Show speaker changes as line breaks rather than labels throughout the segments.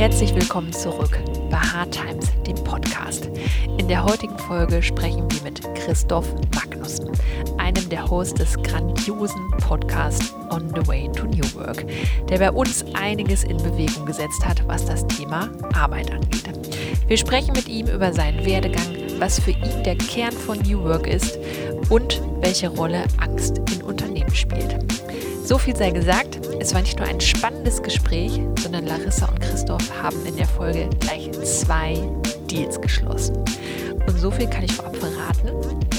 Herzlich willkommen zurück bei Hard Times, dem Podcast. In der heutigen Folge sprechen wir mit Christoph Magnussen, einem der Hosts des grandiosen Podcasts On the Way to New Work, der bei uns einiges in Bewegung gesetzt hat, was das Thema Arbeit angeht. Wir sprechen mit ihm über seinen Werdegang, was für ihn der Kern von New Work ist und welche Rolle Angst in Unternehmen spielt. So viel sei gesagt, es war nicht nur ein spannendes Gespräch, sondern Larissa und Christoph haben in der Folge gleich zwei Deals geschlossen. Und so viel kann ich vorab verraten,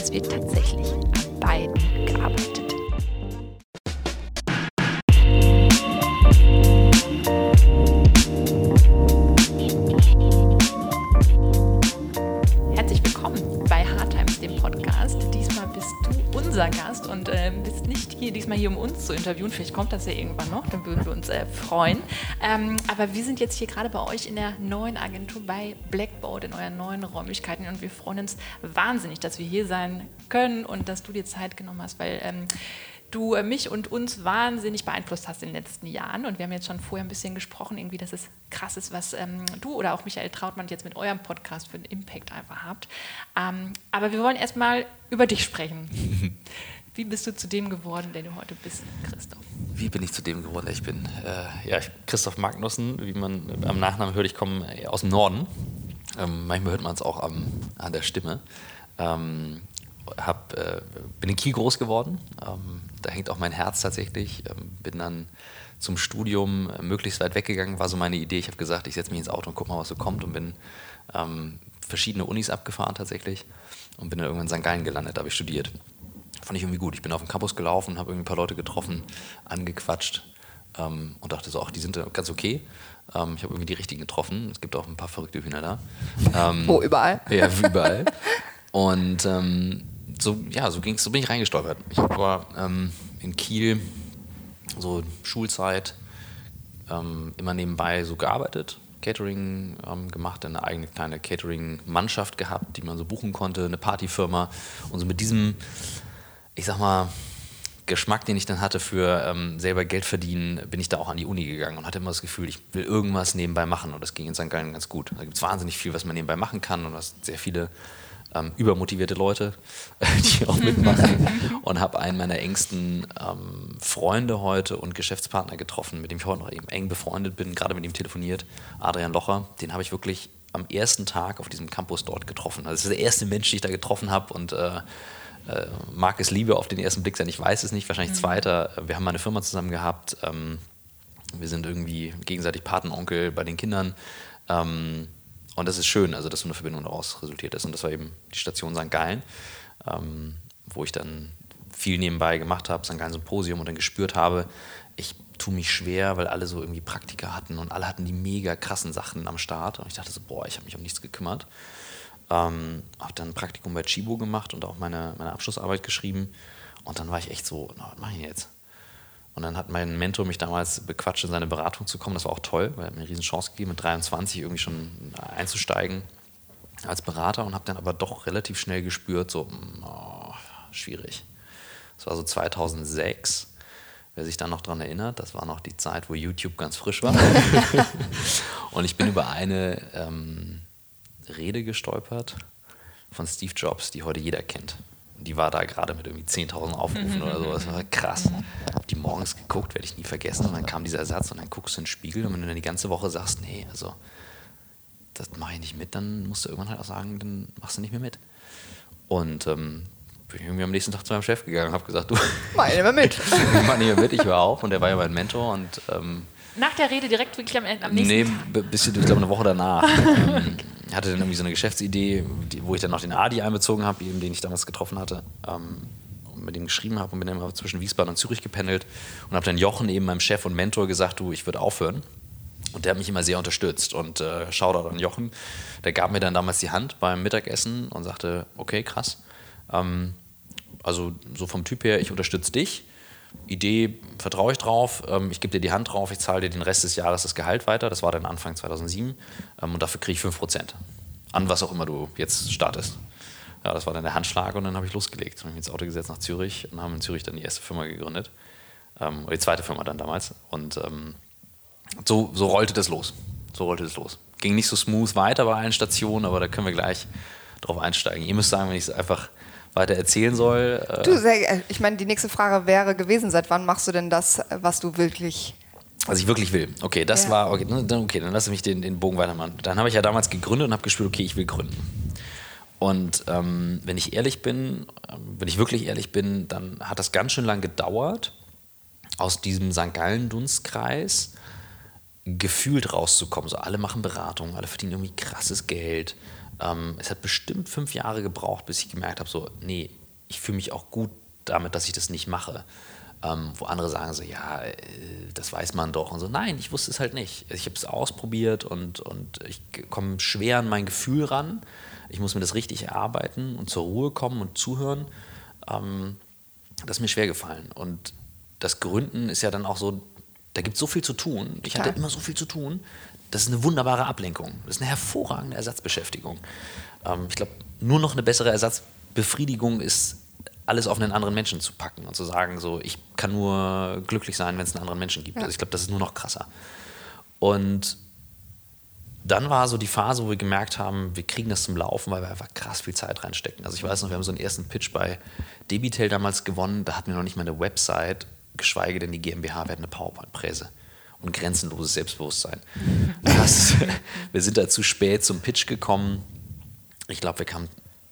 es wird tatsächlich an beiden gearbeitet. Hier um uns zu interviewen. Vielleicht kommt das ja irgendwann noch, dann würden wir uns äh, freuen. Ähm, aber wir sind jetzt hier gerade bei euch in der neuen Agentur bei Blackboard in euren neuen Räumlichkeiten und wir freuen uns wahnsinnig, dass wir hier sein können und dass du dir Zeit genommen hast, weil ähm, du äh, mich und uns wahnsinnig beeinflusst hast in den letzten Jahren. Und wir haben jetzt schon vorher ein bisschen gesprochen, irgendwie, dass es krass ist, was ähm, du oder auch Michael Trautmann jetzt mit eurem Podcast für einen Impact einfach habt. Ähm, aber wir wollen erstmal über dich sprechen. Wie bist du zu dem geworden, der du heute bist, Christoph?
Wie bin ich zu dem geworden, der ich bin? Äh, ja, Christoph Magnussen, wie man am Nachnamen hört, ich komme aus dem Norden. Ähm, manchmal hört man es auch am, an der Stimme. Ähm, hab, äh, bin in Kiel groß geworden. Ähm, da hängt auch mein Herz tatsächlich. Ähm, bin dann zum Studium äh, möglichst weit weggegangen, war so meine Idee. Ich habe gesagt, ich setze mich ins Auto und guck mal, was so kommt und bin ähm, verschiedene Unis abgefahren tatsächlich und bin dann irgendwann in St. Gallen gelandet, da habe ich studiert. Fand ich irgendwie gut. Ich bin auf den Campus gelaufen, habe irgendwie ein paar Leute getroffen, angequatscht ähm, und dachte so, ach, die sind ganz okay. Ähm, ich habe irgendwie die richtigen getroffen. Es gibt auch ein paar verrückte Hühner da.
Wo überall?
Ja, überall. Und ähm, so, ja, so, ging's, so bin ich reingestolpert. Ich war ähm, in Kiel, so Schulzeit, immer nebenbei so gearbeitet, Catering ähm, gemacht, eine eigene kleine Catering-Mannschaft gehabt, die man so buchen konnte, eine Partyfirma. Und so mit diesem, ich sag mal, Geschmack, den ich dann hatte für ähm, selber Geld verdienen, bin ich da auch an die Uni gegangen und hatte immer das Gefühl, ich will irgendwas nebenbei machen und das ging in St. Gallen ganz gut. Da gibt es wahnsinnig viel, was man nebenbei machen kann und was sehr viele ähm, übermotivierte Leute, die auch mitmachen. und habe einen meiner engsten ähm, Freunde heute und Geschäftspartner getroffen, mit dem ich heute noch eben eng befreundet bin, gerade mit ihm telefoniert, Adrian Locher. Den habe ich wirklich am ersten Tag auf diesem Campus dort getroffen. Also das ist der erste Mensch, den ich da getroffen habe und äh, äh, mag es Liebe auf den ersten Blick sein, ich weiß es nicht, wahrscheinlich mhm. zweiter. Wir haben mal eine Firma zusammen gehabt. Ähm, wir sind irgendwie gegenseitig Patenonkel bei den Kindern. Ähm, und das ist schön, also dass so eine Verbindung daraus resultiert ist. Und das war eben die Station St. Gallen, ähm, wo ich dann viel nebenbei gemacht habe, St. Gallen Symposium und dann gespürt habe, ich tue mich schwer, weil alle so irgendwie Praktika hatten und alle hatten die mega krassen Sachen am Start. Und ich dachte so, boah, ich habe mich um nichts gekümmert. Ähm, habe dann ein Praktikum bei Chibo gemacht und auch meine, meine Abschlussarbeit geschrieben. Und dann war ich echt so, na, was mache ich jetzt? Und dann hat mein Mentor mich damals bequatscht, in seine Beratung zu kommen. Das war auch toll, weil er mir eine riesen Chance gegeben, mit 23 irgendwie schon einzusteigen als Berater und habe dann aber doch relativ schnell gespürt, so, mm, oh, schwierig. Das war so 2006. Wer sich dann noch daran erinnert, das war noch die Zeit, wo YouTube ganz frisch war. und ich bin über eine ähm, Rede gestolpert von Steve Jobs, die heute jeder kennt die war da gerade mit irgendwie 10.000 Aufrufen mhm. oder so. Das war krass. Hab die morgens geguckt, werde ich nie vergessen. Und dann kam dieser Satz und dann guckst du in den Spiegel und wenn du dann die ganze Woche sagst, nee, also das mache ich nicht mit, dann musst du irgendwann halt auch sagen, dann machst du nicht mehr mit. Und ähm, bin ich irgendwie am nächsten Tag zu meinem Chef gegangen und habe gesagt, du,
mach nicht mehr mit.
mach nicht mehr mit, ich war auch und der war ja mein Mentor und ähm,
nach der Rede direkt wirklich am, am nächsten nee, Tag?
Nee, bisschen, ich glaube, eine Woche danach. ähm, hatte dann irgendwie so eine Geschäftsidee, wo ich dann noch den Adi einbezogen habe, den ich damals getroffen hatte. Ähm, und mit dem geschrieben habe und bin dann immer zwischen Wiesbaden und Zürich gependelt und habe dann Jochen, eben meinem Chef und Mentor, gesagt, du, ich würde aufhören. Und der hat mich immer sehr unterstützt. Und äh, Shoutout an Jochen, der gab mir dann damals die Hand beim Mittagessen und sagte, okay, krass. Ähm, also so vom Typ her, ich unterstütze dich. Idee, vertraue ich drauf, ähm, ich gebe dir die Hand drauf, ich zahle dir den Rest des Jahres das Gehalt weiter. Das war dann Anfang 2007 ähm, und dafür kriege ich 5% an was auch immer du jetzt startest. Ja, das war dann der Handschlag und dann habe ich losgelegt. Ich mich ins Auto gesetzt nach Zürich und haben in Zürich dann die erste Firma gegründet. Ähm, oder die zweite Firma dann damals. Und ähm, so, so rollte das los. So rollte es los. Ging nicht so smooth weiter bei allen Stationen, aber da können wir gleich drauf einsteigen. Ihr müsst sagen, wenn ich es einfach weiter erzählen soll.
Äh du, sehr, ich meine, die nächste Frage wäre gewesen, seit wann machst du denn das, was du wirklich
was ich wirklich will. Okay, das ja. war, okay, dann, okay, dann lass mich den, den Bogen weitermachen. Dann habe ich ja damals gegründet und habe gespürt, okay, ich will gründen. Und ähm, wenn ich ehrlich bin, ähm, wenn ich wirklich ehrlich bin, dann hat das ganz schön lang gedauert, aus diesem St. Gallen-Dunstkreis gefühlt rauszukommen. So, alle machen Beratung, alle verdienen irgendwie krasses Geld. Ähm, es hat bestimmt fünf Jahre gebraucht, bis ich gemerkt habe, so, nee, ich fühle mich auch gut damit, dass ich das nicht mache. Ähm, wo andere sagen so, ja, äh, das weiß man doch. Und so, nein, ich wusste es halt nicht. Ich habe es ausprobiert und, und ich komme schwer an mein Gefühl ran. Ich muss mir das richtig erarbeiten und zur Ruhe kommen und zuhören. Ähm, das ist mir schwer gefallen. Und das Gründen ist ja dann auch so, da gibt es so viel zu tun. Ich hatte immer so viel zu tun. Das ist eine wunderbare Ablenkung. Das ist eine hervorragende Ersatzbeschäftigung. Ähm, ich glaube, nur noch eine bessere Ersatzbefriedigung ist alles auf einen anderen Menschen zu packen und zu sagen, so, ich kann nur glücklich sein, wenn es einen anderen Menschen gibt. Ja. Also ich glaube, das ist nur noch krasser. Und dann war so die Phase, wo wir gemerkt haben, wir kriegen das zum Laufen, weil wir einfach krass viel Zeit reinstecken. Also ich weiß noch, wir haben so einen ersten Pitch bei Debitel damals gewonnen, da hatten wir noch nicht mal eine Website, geschweige denn die GmbH, wir hatten eine PowerPoint-Präse und grenzenloses Selbstbewusstsein. Das, wir sind da zu spät zum Pitch gekommen. Ich glaube, wir kamen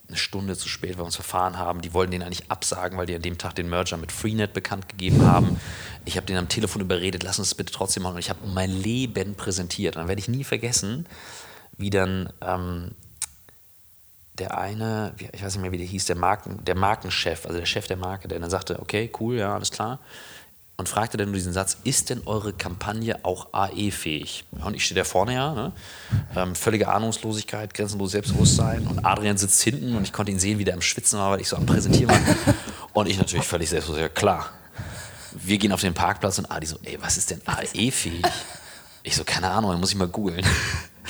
eine Stunde zu spät, weil wir uns verfahren haben. Die wollten den eigentlich absagen, weil die an dem Tag den Merger mit Freenet bekannt gegeben haben. Ich habe den am Telefon überredet, lass uns das bitte trotzdem machen. Und ich habe mein Leben präsentiert. Und dann werde ich nie vergessen, wie dann ähm, der eine, ich weiß nicht mehr, wie der hieß, der, Marken, der Markenchef, also der Chef der Marke, der dann sagte, okay, cool, ja, alles klar und fragte dann nur diesen Satz, ist denn eure Kampagne auch AE-fähig? und ich stehe da vorne ja, ne? ähm, völlige Ahnungslosigkeit, grenzenloses Selbstbewusstsein und Adrian sitzt hinten und ich konnte ihn sehen, wie der am Schwitzen war, weil ich so am Präsentieren war. und ich natürlich völlig selbstbewusst, ja klar. Wir gehen auf den Parkplatz und Adi so, ey, was ist denn AE-fähig? Ich so, keine Ahnung, dann muss ich mal googeln.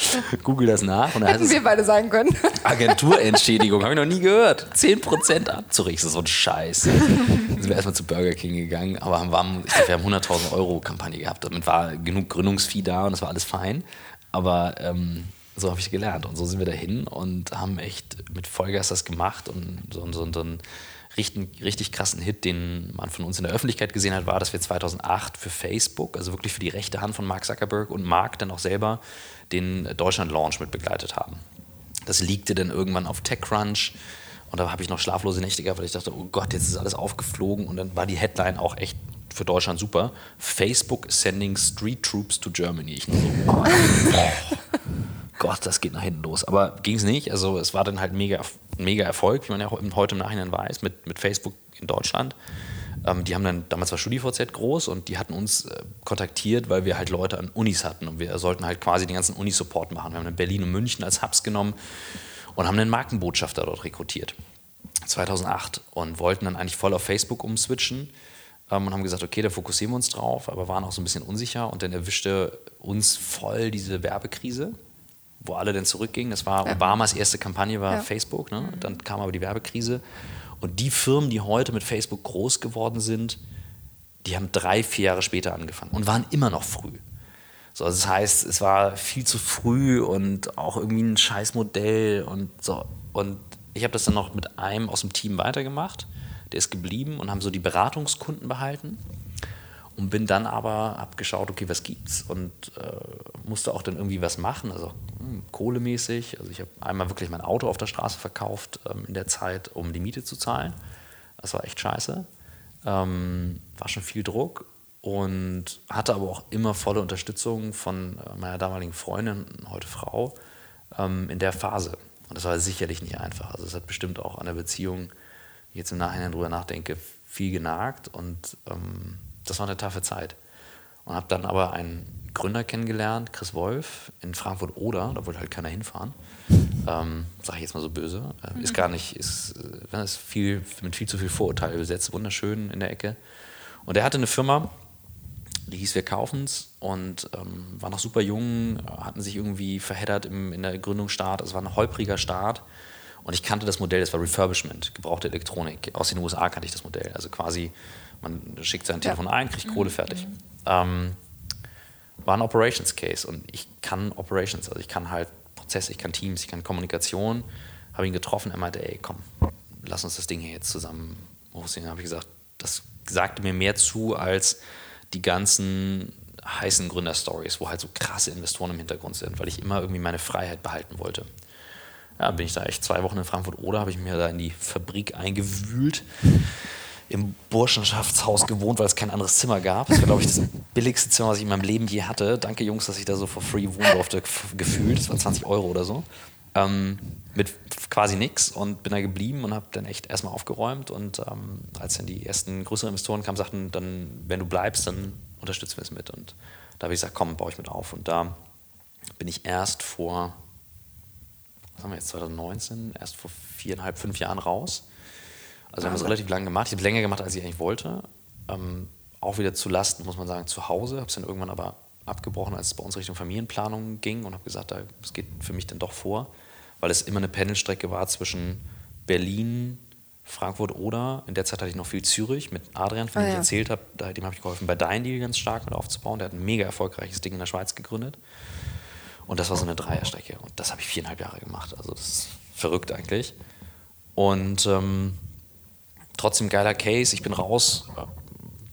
Google das nach.
Und Hätten wir beide sagen können.
Agenturentschädigung, habe ich noch nie gehört. 10% Abzug. Ich so, so ein Scheiß. Dann sind wir erstmal zu Burger King gegangen, aber haben, ich glaube, wir haben 100.000 Euro Kampagne gehabt. Damit war genug Gründungsvieh da und das war alles fein. Aber ähm, so habe ich gelernt. Und so sind wir dahin und haben echt mit Vollgas das gemacht und so, so, so einen richtig, richtig krassen Hit, den man von uns in der Öffentlichkeit gesehen hat, war, dass wir 2008 für Facebook, also wirklich für die rechte Hand von Mark Zuckerberg und Mark dann auch selber den Deutschland-Launch mit begleitet haben. Das liegte dann irgendwann auf TechCrunch und da habe ich noch schlaflose Nächte gehabt, weil ich dachte, oh Gott, jetzt ist alles aufgeflogen und dann war die Headline auch echt für Deutschland super. Facebook sending Street Troops to Germany. Ich dachte so, oh, Gott, das geht nach hinten los. Aber ging es nicht. Also es war dann halt mega, mega Erfolg, wie man ja heute im Nachhinein weiß, mit, mit Facebook in Deutschland. Ähm, die haben dann, damals war StudiVZ groß und die hatten uns äh, kontaktiert, weil wir halt Leute an Unis hatten und wir sollten halt quasi den ganzen Unisupport machen. Wir haben dann Berlin und München als Hubs genommen und haben einen Markenbotschafter dort rekrutiert. 2008 und wollten dann eigentlich voll auf Facebook umswitchen ähm, und haben gesagt, okay, da fokussieren wir uns drauf, aber waren auch so ein bisschen unsicher und dann erwischte uns voll diese Werbekrise, wo alle dann zurückgingen. Das war ja. Obamas erste Kampagne war ja. Facebook, ne? dann kam aber die Werbekrise und die Firmen, die heute mit Facebook groß geworden sind, die haben drei, vier Jahre später angefangen und waren immer noch früh. So, das heißt, es war viel zu früh und auch irgendwie ein Scheißmodell und so. Und ich habe das dann noch mit einem aus dem Team weitergemacht. Der ist geblieben und haben so die Beratungskunden behalten und bin dann aber abgeschaut, okay, was gibt's und äh, musste auch dann irgendwie was machen, also kohlemäßig. Also ich habe einmal wirklich mein Auto auf der Straße verkauft ähm, in der Zeit, um die Miete zu zahlen. Das war echt scheiße. Ähm, war schon viel Druck und hatte aber auch immer volle Unterstützung von äh, meiner damaligen Freundin, heute Frau, ähm, in der Phase. Und das war sicherlich nicht einfach. Also es hat bestimmt auch an der Beziehung, jetzt im Nachhinein drüber nachdenke, viel genagt und ähm, das war eine taffe Zeit. Und habe dann aber einen Gründer kennengelernt, Chris Wolf, in Frankfurt-Oder, da wollte halt keiner hinfahren. Ähm, Sage ich jetzt mal so böse. Äh, ist gar nicht, ist, äh, ist viel, mit viel zu viel Vorurteil besetzt, wunderschön in der Ecke. Und er hatte eine Firma, die hieß Wir kaufen's und ähm, war noch super jung, hatten sich irgendwie verheddert im, in der Gründungsstart. Es war ein holpriger Start. Und ich kannte das Modell, das war Refurbishment, gebrauchte Elektronik. Aus den USA kannte ich das Modell. Also quasi man schickt sein Telefon ja. ein, kriegt Kohle fertig. Mhm. Ähm, war ein Operations Case und ich kann Operations, also ich kann halt Prozesse, ich kann Teams, ich kann Kommunikation. Habe ihn getroffen, er meinte, ey, komm, lass uns das Ding hier jetzt zusammen hochziehen. Habe ich gesagt, das sagte mir mehr zu als die ganzen heißen Gründerstories, wo halt so krasse Investoren im Hintergrund sind, weil ich immer irgendwie meine Freiheit behalten wollte. Ja, bin ich da echt zwei Wochen in Frankfurt oder habe ich mir da in die Fabrik eingewühlt im Burschenschaftshaus gewohnt, weil es kein anderes Zimmer gab. Das war, glaube ich, das billigste Zimmer, was ich in meinem Leben je hatte. Danke, Jungs, dass ich da so for free wohnen durfte, gefühlt. Das war 20 Euro oder so. Ähm, mit quasi nichts und bin da geblieben und habe dann echt erstmal aufgeräumt. Und ähm, als dann die ersten größeren Investoren kamen, sagten dann, wenn du bleibst, dann unterstützen wir es mit. Und da habe ich gesagt, komm, baue ich mit auf. Und da bin ich erst vor, was haben wir jetzt, 2019, erst vor viereinhalb, fünf Jahren raus also wir haben es relativ lange gemacht. Ich habe es länger gemacht, als ich eigentlich wollte. Ähm, auch wieder zu Lasten, muss man sagen, zu Hause. Habe es dann irgendwann aber abgebrochen, als es bei uns Richtung Familienplanung ging und habe gesagt, es geht für mich dann doch vor, weil es immer eine Pendelstrecke war zwischen Berlin, Frankfurt oder in der Zeit hatte ich noch viel Zürich mit Adrian, von dem ah, ja. ich erzählt habe. Dem habe ich geholfen, bei Dein Deal ganz stark mit aufzubauen. Der hat ein mega erfolgreiches Ding in der Schweiz gegründet. Und das war so eine Dreierstrecke. Und das habe ich viereinhalb Jahre gemacht. Also das ist verrückt eigentlich. Und ähm, trotzdem geiler Case. Ich bin raus.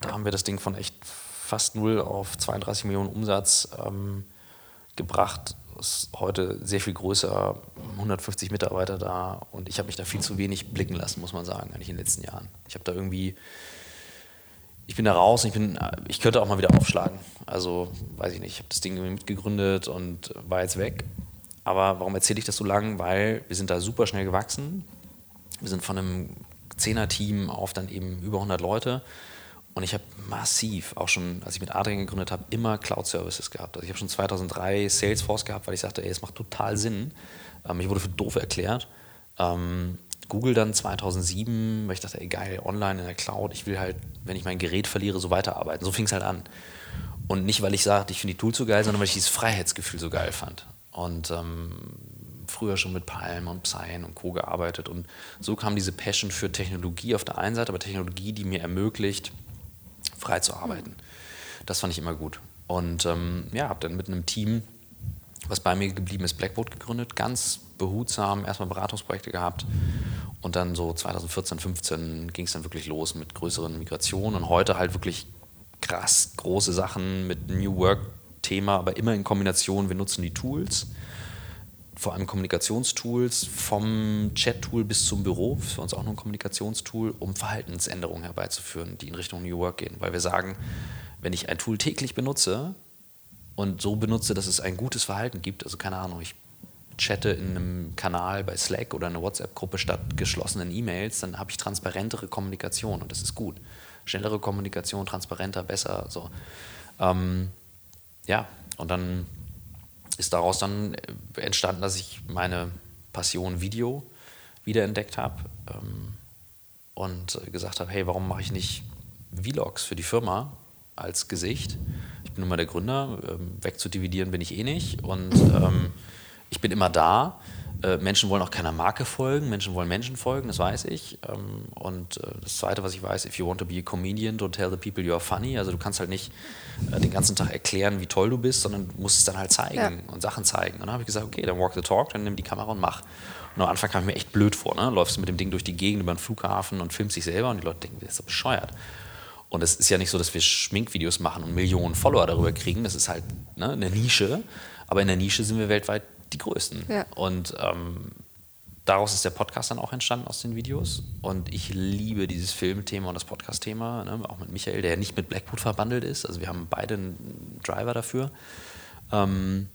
Da haben wir das Ding von echt fast null auf 32 Millionen Umsatz ähm, gebracht. Ist heute sehr viel größer, 150 Mitarbeiter da und ich habe mich da viel zu wenig blicken lassen, muss man sagen, eigentlich in den letzten Jahren. Ich habe da irgendwie, ich bin da raus und ich, bin, ich könnte auch mal wieder aufschlagen. Also, weiß ich nicht, ich habe das Ding mitgegründet und war jetzt weg. Aber warum erzähle ich das so lang? Weil wir sind da super schnell gewachsen. Wir sind von einem Zehner-Team auf dann eben über 100 Leute. Und ich habe massiv, auch schon als ich mit Adrian gegründet habe, immer Cloud-Services gehabt. Also ich habe schon 2003 Salesforce gehabt, weil ich sagte, ey, es macht total Sinn. Ähm, ich wurde für doof erklärt. Ähm, Google dann 2007, weil ich dachte, ey, geil, online in der Cloud, ich will halt, wenn ich mein Gerät verliere, so weiterarbeiten. So fing es halt an. Und nicht, weil ich sagte, ich finde die Tools so geil, sondern weil ich dieses Freiheitsgefühl so geil fand. Und ähm, früher schon mit Palm und Psy und Co. gearbeitet. Und so kam diese Passion für Technologie auf der einen Seite, aber Technologie, die mir ermöglicht, frei zu arbeiten. Das fand ich immer gut. Und ähm, ja, habe dann mit einem Team, was bei mir geblieben ist, Blackboard gegründet, ganz behutsam, erstmal Beratungsprojekte gehabt. Und dann so 2014, 15 ging es dann wirklich los mit größeren Migrationen und heute halt wirklich krass große Sachen mit New Work-Thema, aber immer in Kombination. Wir nutzen die Tools vor allem Kommunikationstools, vom Chat-Tool bis zum Büro, für uns auch noch ein Kommunikationstool, um Verhaltensänderungen herbeizuführen, die in Richtung New Work gehen. Weil wir sagen, wenn ich ein Tool täglich benutze und so benutze, dass es ein gutes Verhalten gibt, also keine Ahnung, ich chatte in einem Kanal bei Slack oder einer WhatsApp-Gruppe statt geschlossenen E-Mails, dann habe ich transparentere Kommunikation und das ist gut. Schnellere Kommunikation, transparenter, besser. So. Ähm, ja, und dann ist daraus dann äh, entstanden, dass ich meine Passion Video wiederentdeckt habe ähm, und gesagt habe, hey, warum mache ich nicht Vlogs für die Firma als Gesicht? Ich bin nun mal der Gründer, ähm, wegzudividieren bin ich eh nicht und ähm, ich bin immer da. Äh, Menschen wollen auch keiner Marke folgen, Menschen wollen Menschen folgen, das weiß ich. Ähm, und äh, das Zweite, was ich weiß, if you want to be a comedian, don't tell the people you are funny. Also du kannst halt nicht äh, den ganzen Tag erklären, wie toll du bist, sondern du musst es dann halt zeigen ja. und Sachen zeigen. Und dann habe ich gesagt, okay, dann walk the talk, dann nimm die Kamera und mach. Und am Anfang kam ich mir echt blöd vor. Ne? Läufst du mit dem Ding durch die Gegend über den Flughafen und filmst dich selber und die Leute denken, das ist so bescheuert. Und es ist ja nicht so, dass wir Schminkvideos machen und Millionen Follower darüber kriegen. Das ist halt ne, eine Nische. Aber in der Nische sind wir weltweit die größten. Ja. Und ähm, daraus ist der Podcast dann auch entstanden aus den Videos. Und ich liebe dieses Filmthema und das Podcast-Thema, ne? auch mit Michael, der ja nicht mit Blackboard verbandelt ist. Also wir haben beide einen Driver dafür. Ähm,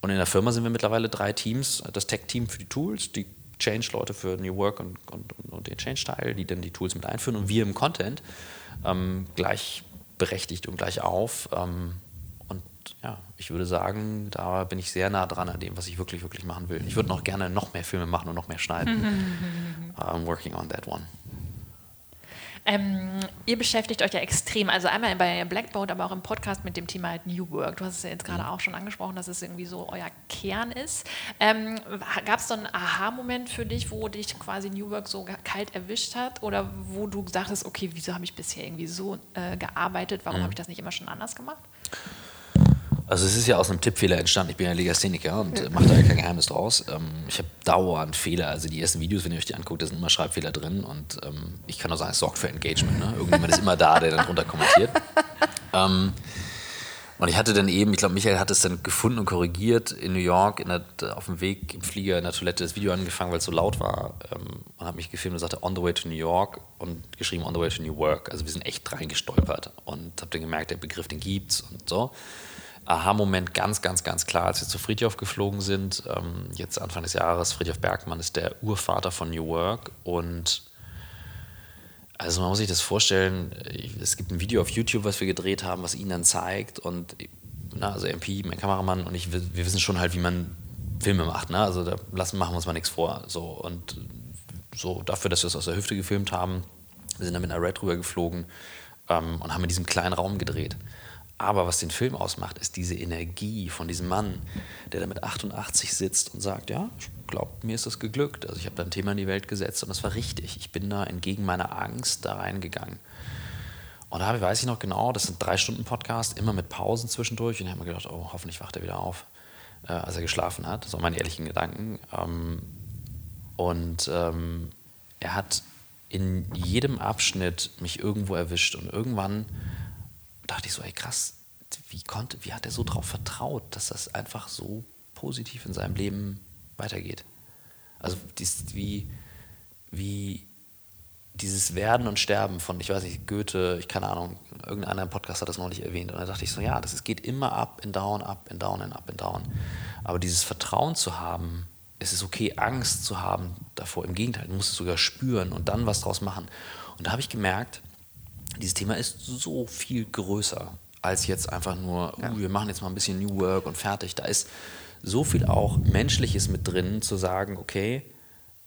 und in der Firma sind wir mittlerweile drei Teams. Das Tech-Team für die Tools, die Change-Leute für New Work und, und, und den Change-Teil, die dann die Tools mit einführen. Und wir im Content ähm, gleich berechtigt und gleich auf. Ähm, ja, ich würde sagen, da bin ich sehr nah dran an dem, was ich wirklich, wirklich machen will. Ich würde noch gerne noch mehr Filme machen und noch mehr schneiden. I'm working on that one.
Ähm, ihr beschäftigt euch ja extrem, also einmal bei Blackboard, aber auch im Podcast mit dem Thema halt New Work. Du hast es ja jetzt gerade mhm. auch schon angesprochen, dass es irgendwie so euer Kern ist. Ähm, Gab es so einen Aha-Moment für dich, wo dich quasi New Work so kalt erwischt hat oder wo du sagtest, okay, wieso habe ich bisher irgendwie so äh, gearbeitet, warum mhm. habe ich das nicht immer schon anders gemacht?
Also es ist ja aus einem Tippfehler entstanden. Ich bin ja Legastheniker und ja. mache da ja kein Geheimnis draus. Ähm, ich habe dauernd Fehler. Also die ersten Videos, wenn ihr euch die anguckt, da sind immer Schreibfehler drin. Und ähm, ich kann nur sagen, es sorgt für Engagement. Ne? Irgendjemand ist immer da, der dann drunter kommentiert. Ähm, und ich hatte dann eben, ich glaube, Michael hat es dann gefunden und korrigiert in New York, der, auf dem Weg im Flieger in der Toilette das Video angefangen, weil es so laut war und hat mich gefilmt und sagte On the way to New York und geschrieben On the way to New Work. Also wir sind echt reingestolpert und habe dann gemerkt, der Begriff, den gibt's und so. Aha-Moment ganz, ganz, ganz klar, als wir zu Friedhof geflogen sind, ähm, jetzt Anfang des Jahres, Friedhof Bergmann ist der Urvater von New Work und also man muss sich das vorstellen, es gibt ein Video auf YouTube, was wir gedreht haben, was ihn dann zeigt und na, also MP, mein Kameramann und ich, wir, wissen schon halt, wie man Filme macht, ne? Also da lassen, machen wir uns mal nichts vor. So und so dafür, dass wir es aus der Hüfte gefilmt haben, wir sind dann mit einer Red rüber geflogen ähm, und haben in diesem kleinen Raum gedreht. Aber was den Film ausmacht, ist diese Energie von diesem Mann, der da mit 88 sitzt und sagt, ja, ich glaube, mir ist das geglückt. Also ich habe da ein Thema in die Welt gesetzt und das war richtig. Ich bin da entgegen meiner Angst da reingegangen. Und da weiß ich noch genau, das sind drei Stunden Podcast, immer mit Pausen zwischendurch. Und ich habe mir gedacht, oh, hoffentlich wacht er wieder auf, äh, als er geschlafen hat. So meine ehrlichen Gedanken. Ähm, und ähm, er hat in jedem Abschnitt mich irgendwo erwischt. Und irgendwann dachte ich so, ey krass, wie, konnte, wie hat er so darauf vertraut, dass das einfach so positiv in seinem Leben weitergeht? Also dies, wie, wie dieses Werden und Sterben von, ich weiß nicht, Goethe, ich keine Ahnung, irgendein anderer Podcast hat das neulich erwähnt. Und da dachte ich so, ja, das ist, geht immer up and down, up and down and up and down. Aber dieses Vertrauen zu haben, es ist okay, Angst zu haben davor. Im Gegenteil, du musst es sogar spüren und dann was draus machen. Und da habe ich gemerkt, dieses Thema ist so viel größer als jetzt einfach nur, uh, wir machen jetzt mal ein bisschen New Work und fertig. Da ist so viel auch Menschliches mit drin, zu sagen, okay,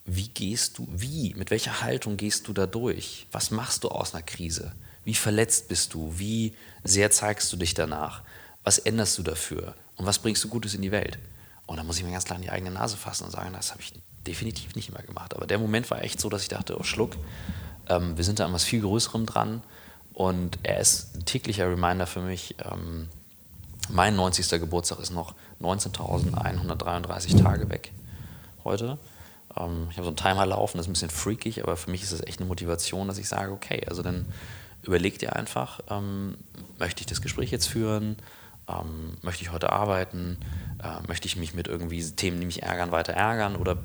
wie gehst du, wie, mit welcher Haltung gehst du da durch? Was machst du aus einer Krise? Wie verletzt bist du? Wie sehr zeigst du dich danach? Was änderst du dafür? Und was bringst du Gutes in die Welt? Und da muss ich mir ganz klar in die eigene Nase fassen und sagen, das habe ich definitiv nicht immer gemacht. Aber der Moment war echt so, dass ich dachte, oh Schluck, ähm, wir sind da an was viel Größerem dran. Und er ist ein täglicher Reminder für mich. Ähm, mein 90. Geburtstag ist noch 19.133 Tage weg heute. Ähm, ich habe so einen Timer laufen, das ist ein bisschen freakig, aber für mich ist das echt eine Motivation, dass ich sage, okay, also dann überleg dir einfach, ähm, möchte ich das Gespräch jetzt führen? Ähm, möchte ich heute arbeiten? Äh, möchte ich mich mit irgendwie Themen, die mich ärgern, weiter ärgern? Oder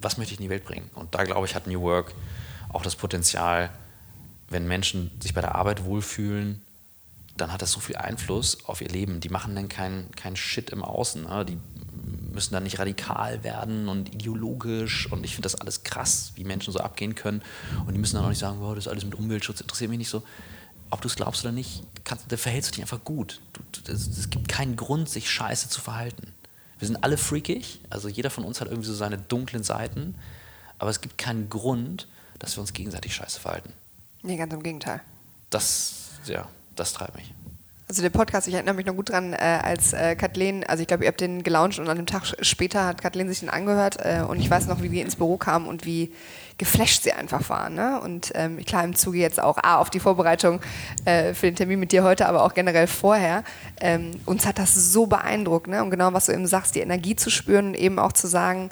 was möchte ich in die Welt bringen? Und da glaube ich, hat New Work auch das Potenzial, wenn Menschen sich bei der Arbeit wohlfühlen, dann hat das so viel Einfluss auf ihr Leben. Die machen dann keinen kein Shit im Außen. Ne? Die müssen dann nicht radikal werden und ideologisch. Und ich finde das alles krass, wie Menschen so abgehen können. Und die müssen dann auch nicht sagen, wow, das ist alles mit Umweltschutz, interessiert mich nicht so. Ob du es glaubst oder nicht, kannst, da verhältst du dich einfach gut. Es gibt keinen Grund, sich scheiße zu verhalten. Wir sind alle freakig, also jeder von uns hat irgendwie so seine dunklen Seiten, aber es gibt keinen Grund, dass wir uns gegenseitig scheiße verhalten.
Nee, ganz im Gegenteil.
Das, ja, das treibt mich.
Also der Podcast, ich erinnere mich noch gut dran, äh, als äh, Kathleen, also ich glaube, ihr habt den gelauncht und an dem Tag später hat Kathleen sich den angehört äh, und ich weiß noch, wie wir ins Büro kamen und wie geflasht sie einfach waren. Ne? Und ähm, klar, im Zuge jetzt auch A, auf die Vorbereitung äh, für den Termin mit dir heute, aber auch generell vorher. Ähm, uns hat das so beeindruckt. Ne? Und genau, was du eben sagst, die Energie zu spüren und eben auch zu sagen,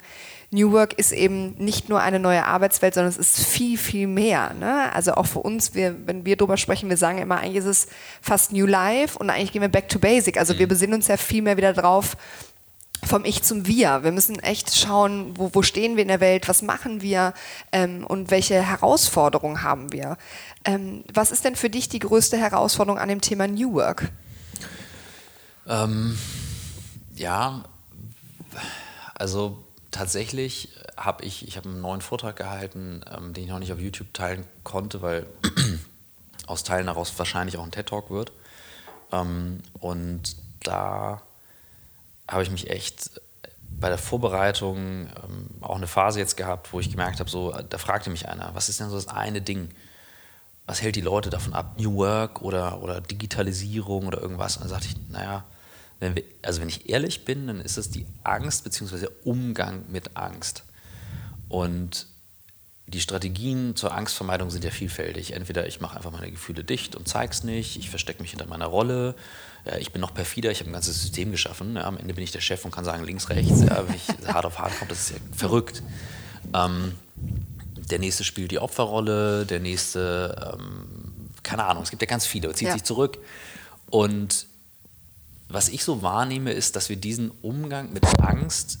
New Work ist eben nicht nur eine neue Arbeitswelt, sondern es ist viel, viel mehr. Ne? Also auch für uns, wir, wenn wir darüber sprechen, wir sagen immer, eigentlich ist es fast New Life und eigentlich gehen wir back to basic. Also mhm. wir besinnen uns ja viel mehr wieder drauf, vom Ich zum Wir. Wir müssen echt schauen, wo, wo stehen wir in der Welt, was machen wir ähm, und welche Herausforderungen haben wir. Ähm, was ist denn für dich die größte Herausforderung an dem Thema New Work?
Ähm, ja, also tatsächlich habe ich, ich habe einen neuen Vortrag gehalten, ähm, den ich noch nicht auf YouTube teilen konnte, weil aus Teilen daraus wahrscheinlich auch ein TED-Talk wird. Ähm, und da habe ich mich echt bei der Vorbereitung ähm, auch eine Phase jetzt gehabt, wo ich gemerkt habe, so, da fragte mich einer, was ist denn so das eine Ding, was hält die Leute davon ab, New Work oder, oder Digitalisierung oder irgendwas? Und dann sagte ich, naja, wenn wir, also wenn ich ehrlich bin, dann ist es die Angst bzw. der Umgang mit Angst. Und die Strategien zur Angstvermeidung sind ja vielfältig. Entweder ich mache einfach meine Gefühle dicht und zeige es nicht, ich verstecke mich hinter meiner Rolle, ja, ich bin noch perfider, ich habe ein ganzes System geschaffen. Ja, am Ende bin ich der Chef und kann sagen links, rechts. Ja, wenn ich hart auf hart komme, das ist ja verrückt. Ähm, der nächste spielt die Opferrolle, der nächste, ähm, keine Ahnung, es gibt ja ganz viele, zieht sich zurück. Und was ich so wahrnehme, ist, dass wir diesen Umgang mit Angst,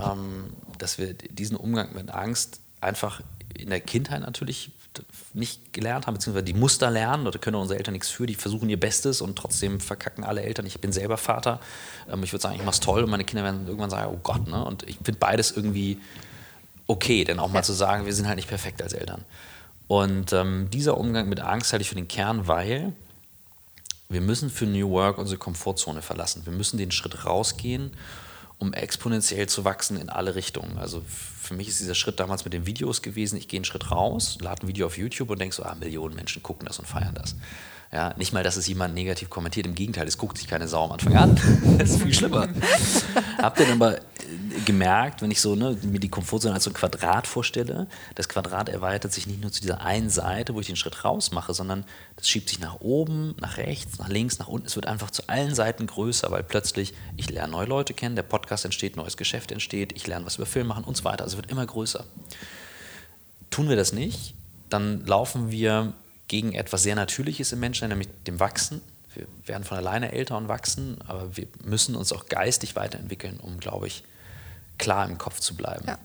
ähm, dass wir diesen Umgang mit Angst einfach in der Kindheit natürlich nicht gelernt haben, beziehungsweise die Muster lernen, oder können unsere Eltern nichts für, die versuchen ihr Bestes und trotzdem verkacken alle Eltern. Ich bin selber Vater. Ähm, ich würde sagen, ich mache es toll und meine Kinder werden irgendwann sagen, oh Gott, ne? Und ich finde beides irgendwie okay, denn auch mal ja. zu sagen, wir sind halt nicht perfekt als Eltern. Und ähm, dieser Umgang mit Angst halte ich für den Kern, weil wir müssen für New Work unsere Komfortzone verlassen. Wir müssen den Schritt rausgehen, um exponentiell zu wachsen in alle Richtungen. Also für mich ist dieser Schritt damals mit den Videos gewesen, ich gehe einen Schritt raus, lade ein Video auf YouTube und denke so, ah, Millionen Menschen gucken das und feiern das. Ja, nicht mal, dass es jemand negativ kommentiert, im Gegenteil, es guckt sich keine Sau am Anfang an. das ist viel schlimmer. Hab dann aber gemerkt, wenn ich so ne, mir die Komfortzone als so ein Quadrat vorstelle, das Quadrat erweitert sich nicht nur zu dieser einen Seite, wo ich den Schritt raus mache, sondern das schiebt sich nach oben, nach rechts, nach links, nach unten. Es wird einfach zu allen Seiten größer, weil plötzlich ich lerne neue Leute kennen, der Podcast entsteht, neues Geschäft entsteht, ich lerne was über Film machen und so weiter. Also es wird immer größer. Tun wir das nicht, dann laufen wir gegen etwas sehr Natürliches im Menschen, nämlich dem Wachsen. Wir werden von alleine älter und wachsen, aber wir müssen uns auch geistig weiterentwickeln, um, glaube ich, klar im Kopf zu bleiben. Ja.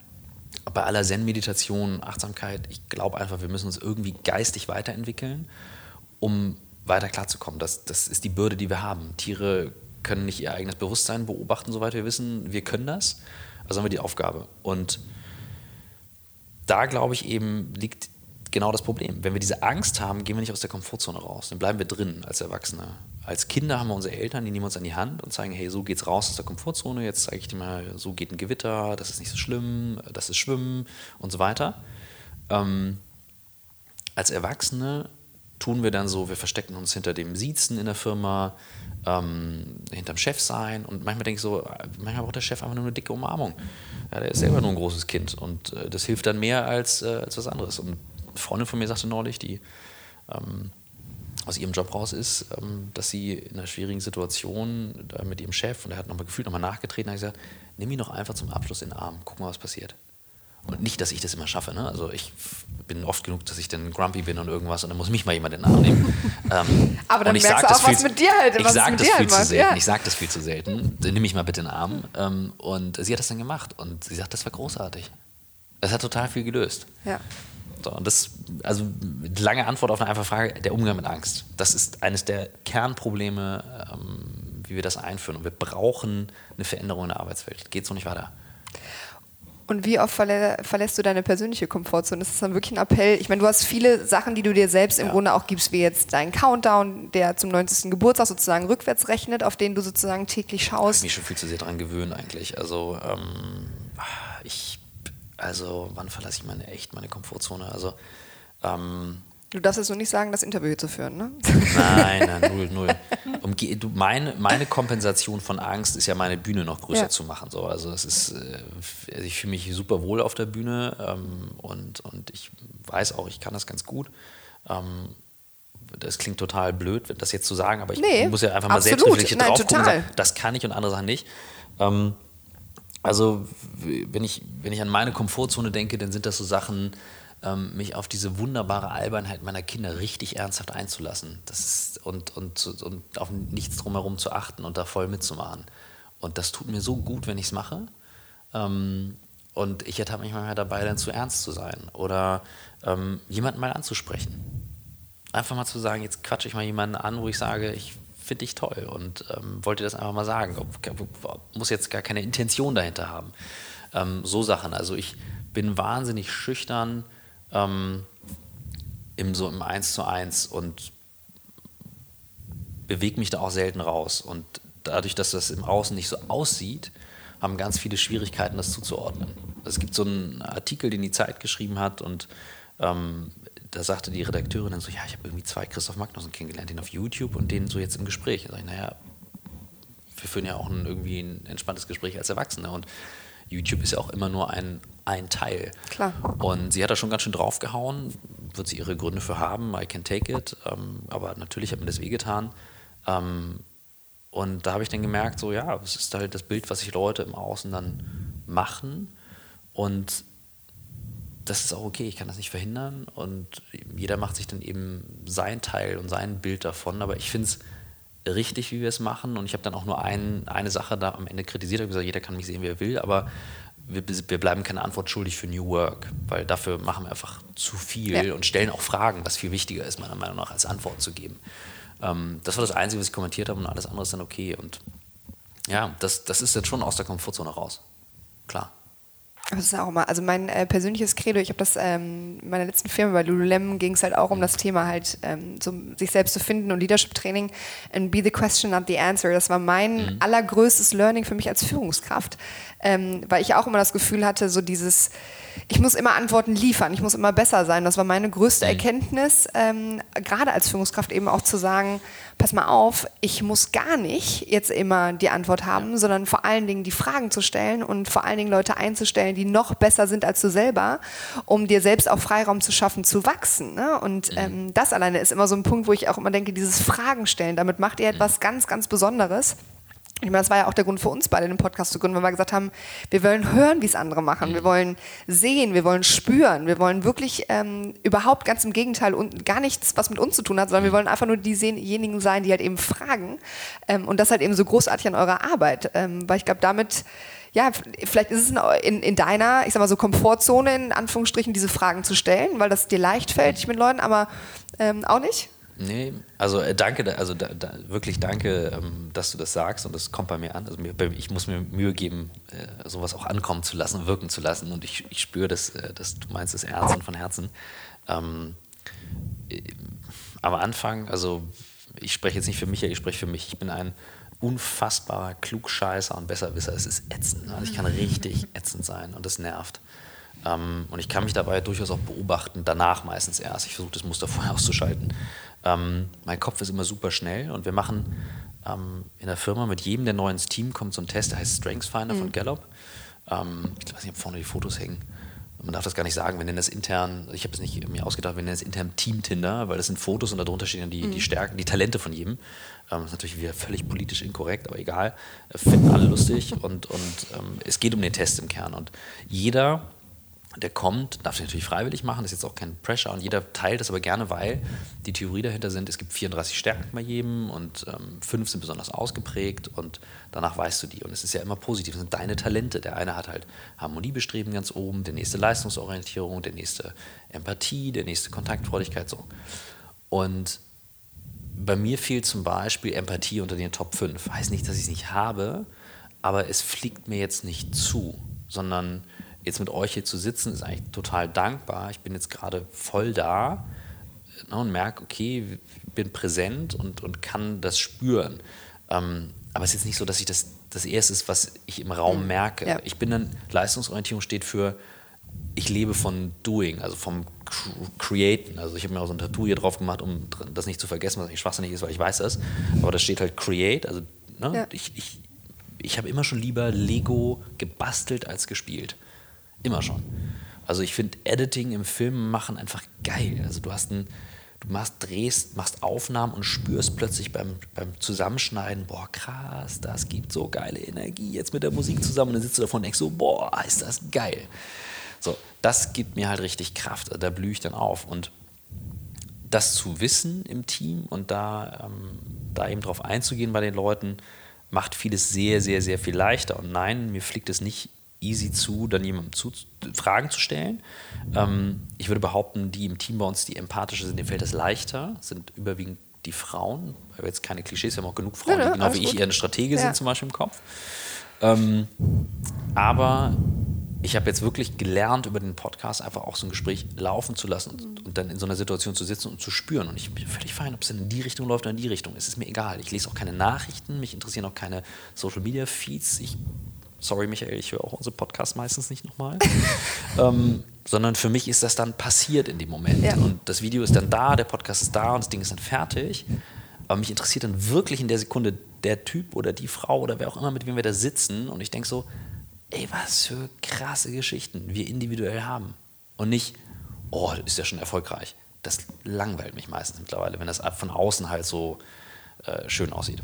Bei aller Zen-Meditation, Achtsamkeit, ich glaube einfach, wir müssen uns irgendwie geistig weiterentwickeln, um weiter klarzukommen. Das, das ist die Bürde, die wir haben. Tiere können nicht ihr eigenes Bewusstsein beobachten, soweit wir wissen. Wir können das. Also haben wir die Aufgabe. Und da, glaube ich, eben liegt genau das Problem. Wenn wir diese Angst haben, gehen wir nicht aus der Komfortzone raus. Dann bleiben wir drin als Erwachsene. Als Kinder haben wir unsere Eltern, die nehmen uns an die Hand und zeigen, hey, so geht's raus aus der Komfortzone. Jetzt zeige ich dir mal, so geht ein Gewitter, das ist nicht so schlimm, das ist Schwimmen und so weiter. Ähm, als Erwachsene tun wir dann so, wir verstecken uns hinter dem Siezen in der Firma, ähm, hinterm Chef sein und manchmal denke ich so, manchmal braucht der Chef einfach nur eine dicke Umarmung. Ja, der ist selber nur ein großes Kind und äh, das hilft dann mehr als, äh, als was anderes. Und eine Freundin von mir sagte neulich, die ähm, aus ihrem Job raus ist, ähm, dass sie in einer schwierigen Situation äh, mit ihrem Chef, und er hat nochmal gefühlt nochmal nachgetreten, hat gesagt, nimm ihn doch einfach zum Abschluss in den Arm, guck mal, was passiert. Und nicht, dass ich das immer schaffe. Ne? Also ich bin oft genug, dass ich dann grumpy bin und irgendwas und dann muss mich mal jemand in den Arm nehmen.
ähm, Aber dann merkst du auch, was mit dir halt
Ich sage das, viel zu selten. Ja. Ich sag das viel zu selten. Nimm mich mal bitte in den Arm. Ähm, und sie hat das dann gemacht und sie sagt, das war großartig. Das hat total viel gelöst.
Ja.
So, und das, also lange Antwort auf eine einfache Frage, der Umgang mit Angst. Das ist eines der Kernprobleme, ähm, wie wir das einführen. Und wir brauchen eine Veränderung in der Arbeitswelt. Geht so nicht weiter.
Und wie oft verlä verlässt du deine persönliche Komfortzone? Das ist dann wirklich ein Appell. Ich meine, du hast viele Sachen, die du dir selbst im ja. Grunde auch gibst, wie jetzt deinen Countdown, der zum 90. Geburtstag sozusagen rückwärts rechnet, auf den du sozusagen täglich schaust.
Ich mich schon viel zu sehr daran gewöhnt eigentlich. Also ähm, also wann verlasse ich meine echt meine Komfortzone? Also ähm,
Du darfst jetzt nur nicht sagen, das Interview zu führen, ne?
Nein, nein, null, null. Um, du, meine, meine Kompensation von Angst ist ja, meine Bühne noch größer ja. zu machen. So. Also es ist, äh, also ich fühle mich super wohl auf der Bühne ähm, und, und ich weiß auch, ich kann das ganz gut. Ähm, das klingt total blöd, das jetzt zu sagen, aber ich nee, muss ja einfach mal absolut. selbst reflektiert drauf gucken, sagen, das kann ich und andere Sachen nicht. Ähm, also wenn ich, wenn ich an meine Komfortzone denke, dann sind das so Sachen, ähm, mich auf diese wunderbare Albernheit meiner Kinder richtig ernsthaft einzulassen das ist, und, und, und auf nichts drumherum zu achten und da voll mitzumachen. Und das tut mir so gut, wenn ich es mache. Ähm, und ich ertappe mich manchmal dabei, dann zu ernst zu sein oder ähm, jemanden mal anzusprechen. Einfach mal zu sagen, jetzt quatsche ich mal jemanden an, wo ich sage, ich finde ich toll und ähm, wollte das einfach mal sagen. Muss jetzt gar keine Intention dahinter haben. Ähm, so Sachen. Also ich bin wahnsinnig schüchtern ähm, im, so im Eins zu eins und bewege mich da auch selten raus. Und dadurch, dass das im Außen nicht so aussieht, haben ganz viele Schwierigkeiten, das zuzuordnen. Es gibt so einen Artikel, den die Zeit geschrieben hat und ähm, da sagte die Redakteurin dann so, ja, ich habe irgendwie zwei Christoph Magnussen kennengelernt, den auf YouTube und den so jetzt im Gespräch. Da sag ich, naja, wir führen ja auch ein, irgendwie ein entspanntes Gespräch als Erwachsene und YouTube ist ja auch immer nur ein, ein Teil.
Klar.
Und sie hat da schon ganz schön draufgehauen, wird sie ihre Gründe für haben, I can take it, ähm, aber natürlich hat mir das wehgetan. Ähm, und da habe ich dann gemerkt, so ja, es ist halt das Bild, was sich Leute im Außen dann machen und das ist auch okay, ich kann das nicht verhindern und jeder macht sich dann eben sein Teil und sein Bild davon, aber ich finde es richtig, wie wir es machen und ich habe dann auch nur ein, eine Sache da am Ende kritisiert, habe gesagt, jeder kann mich sehen, wie er will, aber wir, wir, bleiben keine Antwort schuldig für New Work, weil dafür machen wir einfach zu viel ja. und stellen auch Fragen, was viel wichtiger ist, meiner Meinung nach, als Antwort zu geben. Ähm, das war das Einzige, was ich kommentiert habe und alles andere ist dann okay und ja, das, das ist jetzt schon aus der Komfortzone raus. Klar.
Das ist auch mal, also mein äh, persönliches Credo, ich habe das ähm, in meiner letzten Firma bei Lululemon ging es halt auch um das Thema halt, ähm, so, sich selbst zu finden und Leadership-Training and be the question, not the answer. Das war mein mhm. allergrößtes Learning für mich als Führungskraft, ähm, weil ich auch immer das Gefühl hatte, so dieses, ich muss immer Antworten liefern, ich muss immer besser sein. Das war meine größte mhm. Erkenntnis, ähm, gerade als Führungskraft eben auch zu sagen, pass mal auf, ich muss gar nicht jetzt immer die Antwort haben, ja. sondern vor allen Dingen die Fragen zu stellen und vor allen Dingen Leute einzustellen, die noch besser sind als du selber, um dir selbst auch Freiraum zu schaffen, zu wachsen. Ne? Und mhm. ähm, das alleine ist immer so ein Punkt, wo ich auch immer denke, dieses Fragen stellen, damit macht ihr etwas mhm. ganz, ganz Besonderes. Ich meine, das war ja auch der Grund für uns beide, den Podcast zu gründen, weil wir gesagt haben, wir wollen hören, wie es andere machen. Wir mhm. wollen sehen, wir wollen spüren. Wir wollen wirklich ähm, überhaupt ganz im Gegenteil und gar nichts, was mit uns zu tun hat, sondern wir wollen einfach nur diejenigen sein, die halt eben fragen. Ähm, und das halt eben so großartig an eurer Arbeit. Ähm, weil ich glaube, damit ja, vielleicht ist es in, in, deiner, ich sag mal so Komfortzone, in Anführungsstrichen, diese Fragen zu stellen, weil das dir leicht fällt, dich mit Leuten, aber ähm, auch nicht?
Nee, also äh, danke, also da, da, wirklich danke, ähm, dass du das sagst und das kommt bei mir an. Also ich muss mir Mühe geben, äh, sowas auch ankommen zu lassen, wirken zu lassen und ich, ich spüre, dass, äh, dass du meinst es ernst und von Herzen. Ähm, äh, am Anfang, also ich spreche jetzt nicht für Michael, ich spreche für mich. Ich bin ein unfassbarer Klugscheißer und Besserwisser. Es ist ätzend. Also ich kann richtig ätzend sein und das nervt. Ähm, und ich kann mich dabei durchaus auch beobachten, danach meistens erst. Ich versuche das Muster vorher auszuschalten. Ähm, mein Kopf ist immer super schnell und wir machen ähm, in der Firma mit jedem, der neu ins Team kommt, so einen Test, der heißt Strengths Finder mhm. von Gallup. Ähm, ich weiß nicht, ob vorne die Fotos hängen. Man darf das gar nicht sagen, wir nennen das intern, ich habe es nicht mir ausgedacht, wir nennen es intern Team Tinder, weil das sind Fotos und darunter stehen dann die, mhm. die Stärken, die Talente von jedem. Ähm, das ist natürlich wieder völlig politisch inkorrekt, aber egal. Finden alle lustig und, und ähm, es geht um den Test im Kern. Und jeder der kommt, darf sich natürlich freiwillig machen, ist jetzt auch kein Pressure und jeder teilt das aber gerne, weil die Theorie dahinter sind, es gibt 34 Stärken bei jedem und ähm, fünf sind besonders ausgeprägt und danach weißt du die und es ist ja immer positiv, das sind deine Talente. Der eine hat halt Harmoniebestreben ganz oben, der nächste Leistungsorientierung, der nächste Empathie, der nächste Kontaktfreudigkeit so. Und bei mir fehlt zum Beispiel Empathie unter den Top 5. Heißt nicht, dass ich es nicht habe, aber es fliegt mir jetzt nicht zu, sondern jetzt mit euch hier zu sitzen, ist eigentlich total dankbar. Ich bin jetzt gerade voll da ne, und merke, okay, bin präsent und, und kann das spüren. Ähm, aber es ist jetzt nicht so, dass ich das das Erste ist, was ich im Raum mhm. merke. Ja. Ich bin dann, Leistungsorientierung steht für, ich lebe von Doing, also vom Createn. Also ich habe mir auch so ein Tattoo hier drauf gemacht, um das nicht zu vergessen, was eigentlich schwachsinnig ist, weil ich weiß das. Aber da steht halt Create, also ne, ja. ich, ich, ich habe immer schon lieber Lego gebastelt als gespielt. Immer schon. Also ich finde Editing im Film machen einfach geil. Also du hast ein, du machst, drehst, machst Aufnahmen und spürst plötzlich beim, beim Zusammenschneiden, boah, krass, das gibt so geile Energie jetzt mit der Musik zusammen. Und dann sitzt du davon und denkst so, boah, ist das geil. So, das gibt mir halt richtig Kraft. Da blühe ich dann auf. Und das zu wissen im Team und da, ähm, da eben drauf einzugehen bei den Leuten, macht vieles sehr, sehr, sehr viel leichter. Und nein, mir fliegt es nicht easy zu, dann jemandem zu, Fragen zu stellen. Ähm, ich würde behaupten, die im Team bei uns, die empathischer sind, dem fällt das leichter, sind überwiegend die Frauen, weil wir jetzt keine Klischees, wir haben auch genug Frauen, ja, die genau wie ich eher eine Stratege ja. sind, zum Beispiel im Kopf. Ähm, aber ich habe jetzt wirklich gelernt, über den Podcast einfach auch so ein Gespräch laufen zu lassen und, und, dann in so einer Situation zu sitzen und zu spüren. Und ich bin völlig fein, ob es in die Richtung läuft oder in die Richtung. Es ist mir egal. Ich lese auch keine Nachrichten, mich interessieren auch keine Social Media Feeds. Ich sorry Michael, ich höre auch unsere Podcasts meistens nicht nochmal, ähm, sondern für mich ist das dann passiert in dem Moment. Ja. Und das Video ist dann da, der Podcast ist da und das Ding ist dann fertig. Aber mich interessiert dann wirklich in der Sekunde der Typ oder die Frau oder wer auch immer, mit wem wir da sitzen. Und ich denke so, ey, was für krasse Geschichten wir individuell haben. Und nicht, oh, ist ja schon erfolgreich. Das langweilt mich meistens mittlerweile, wenn das von außen halt so äh, schön aussieht.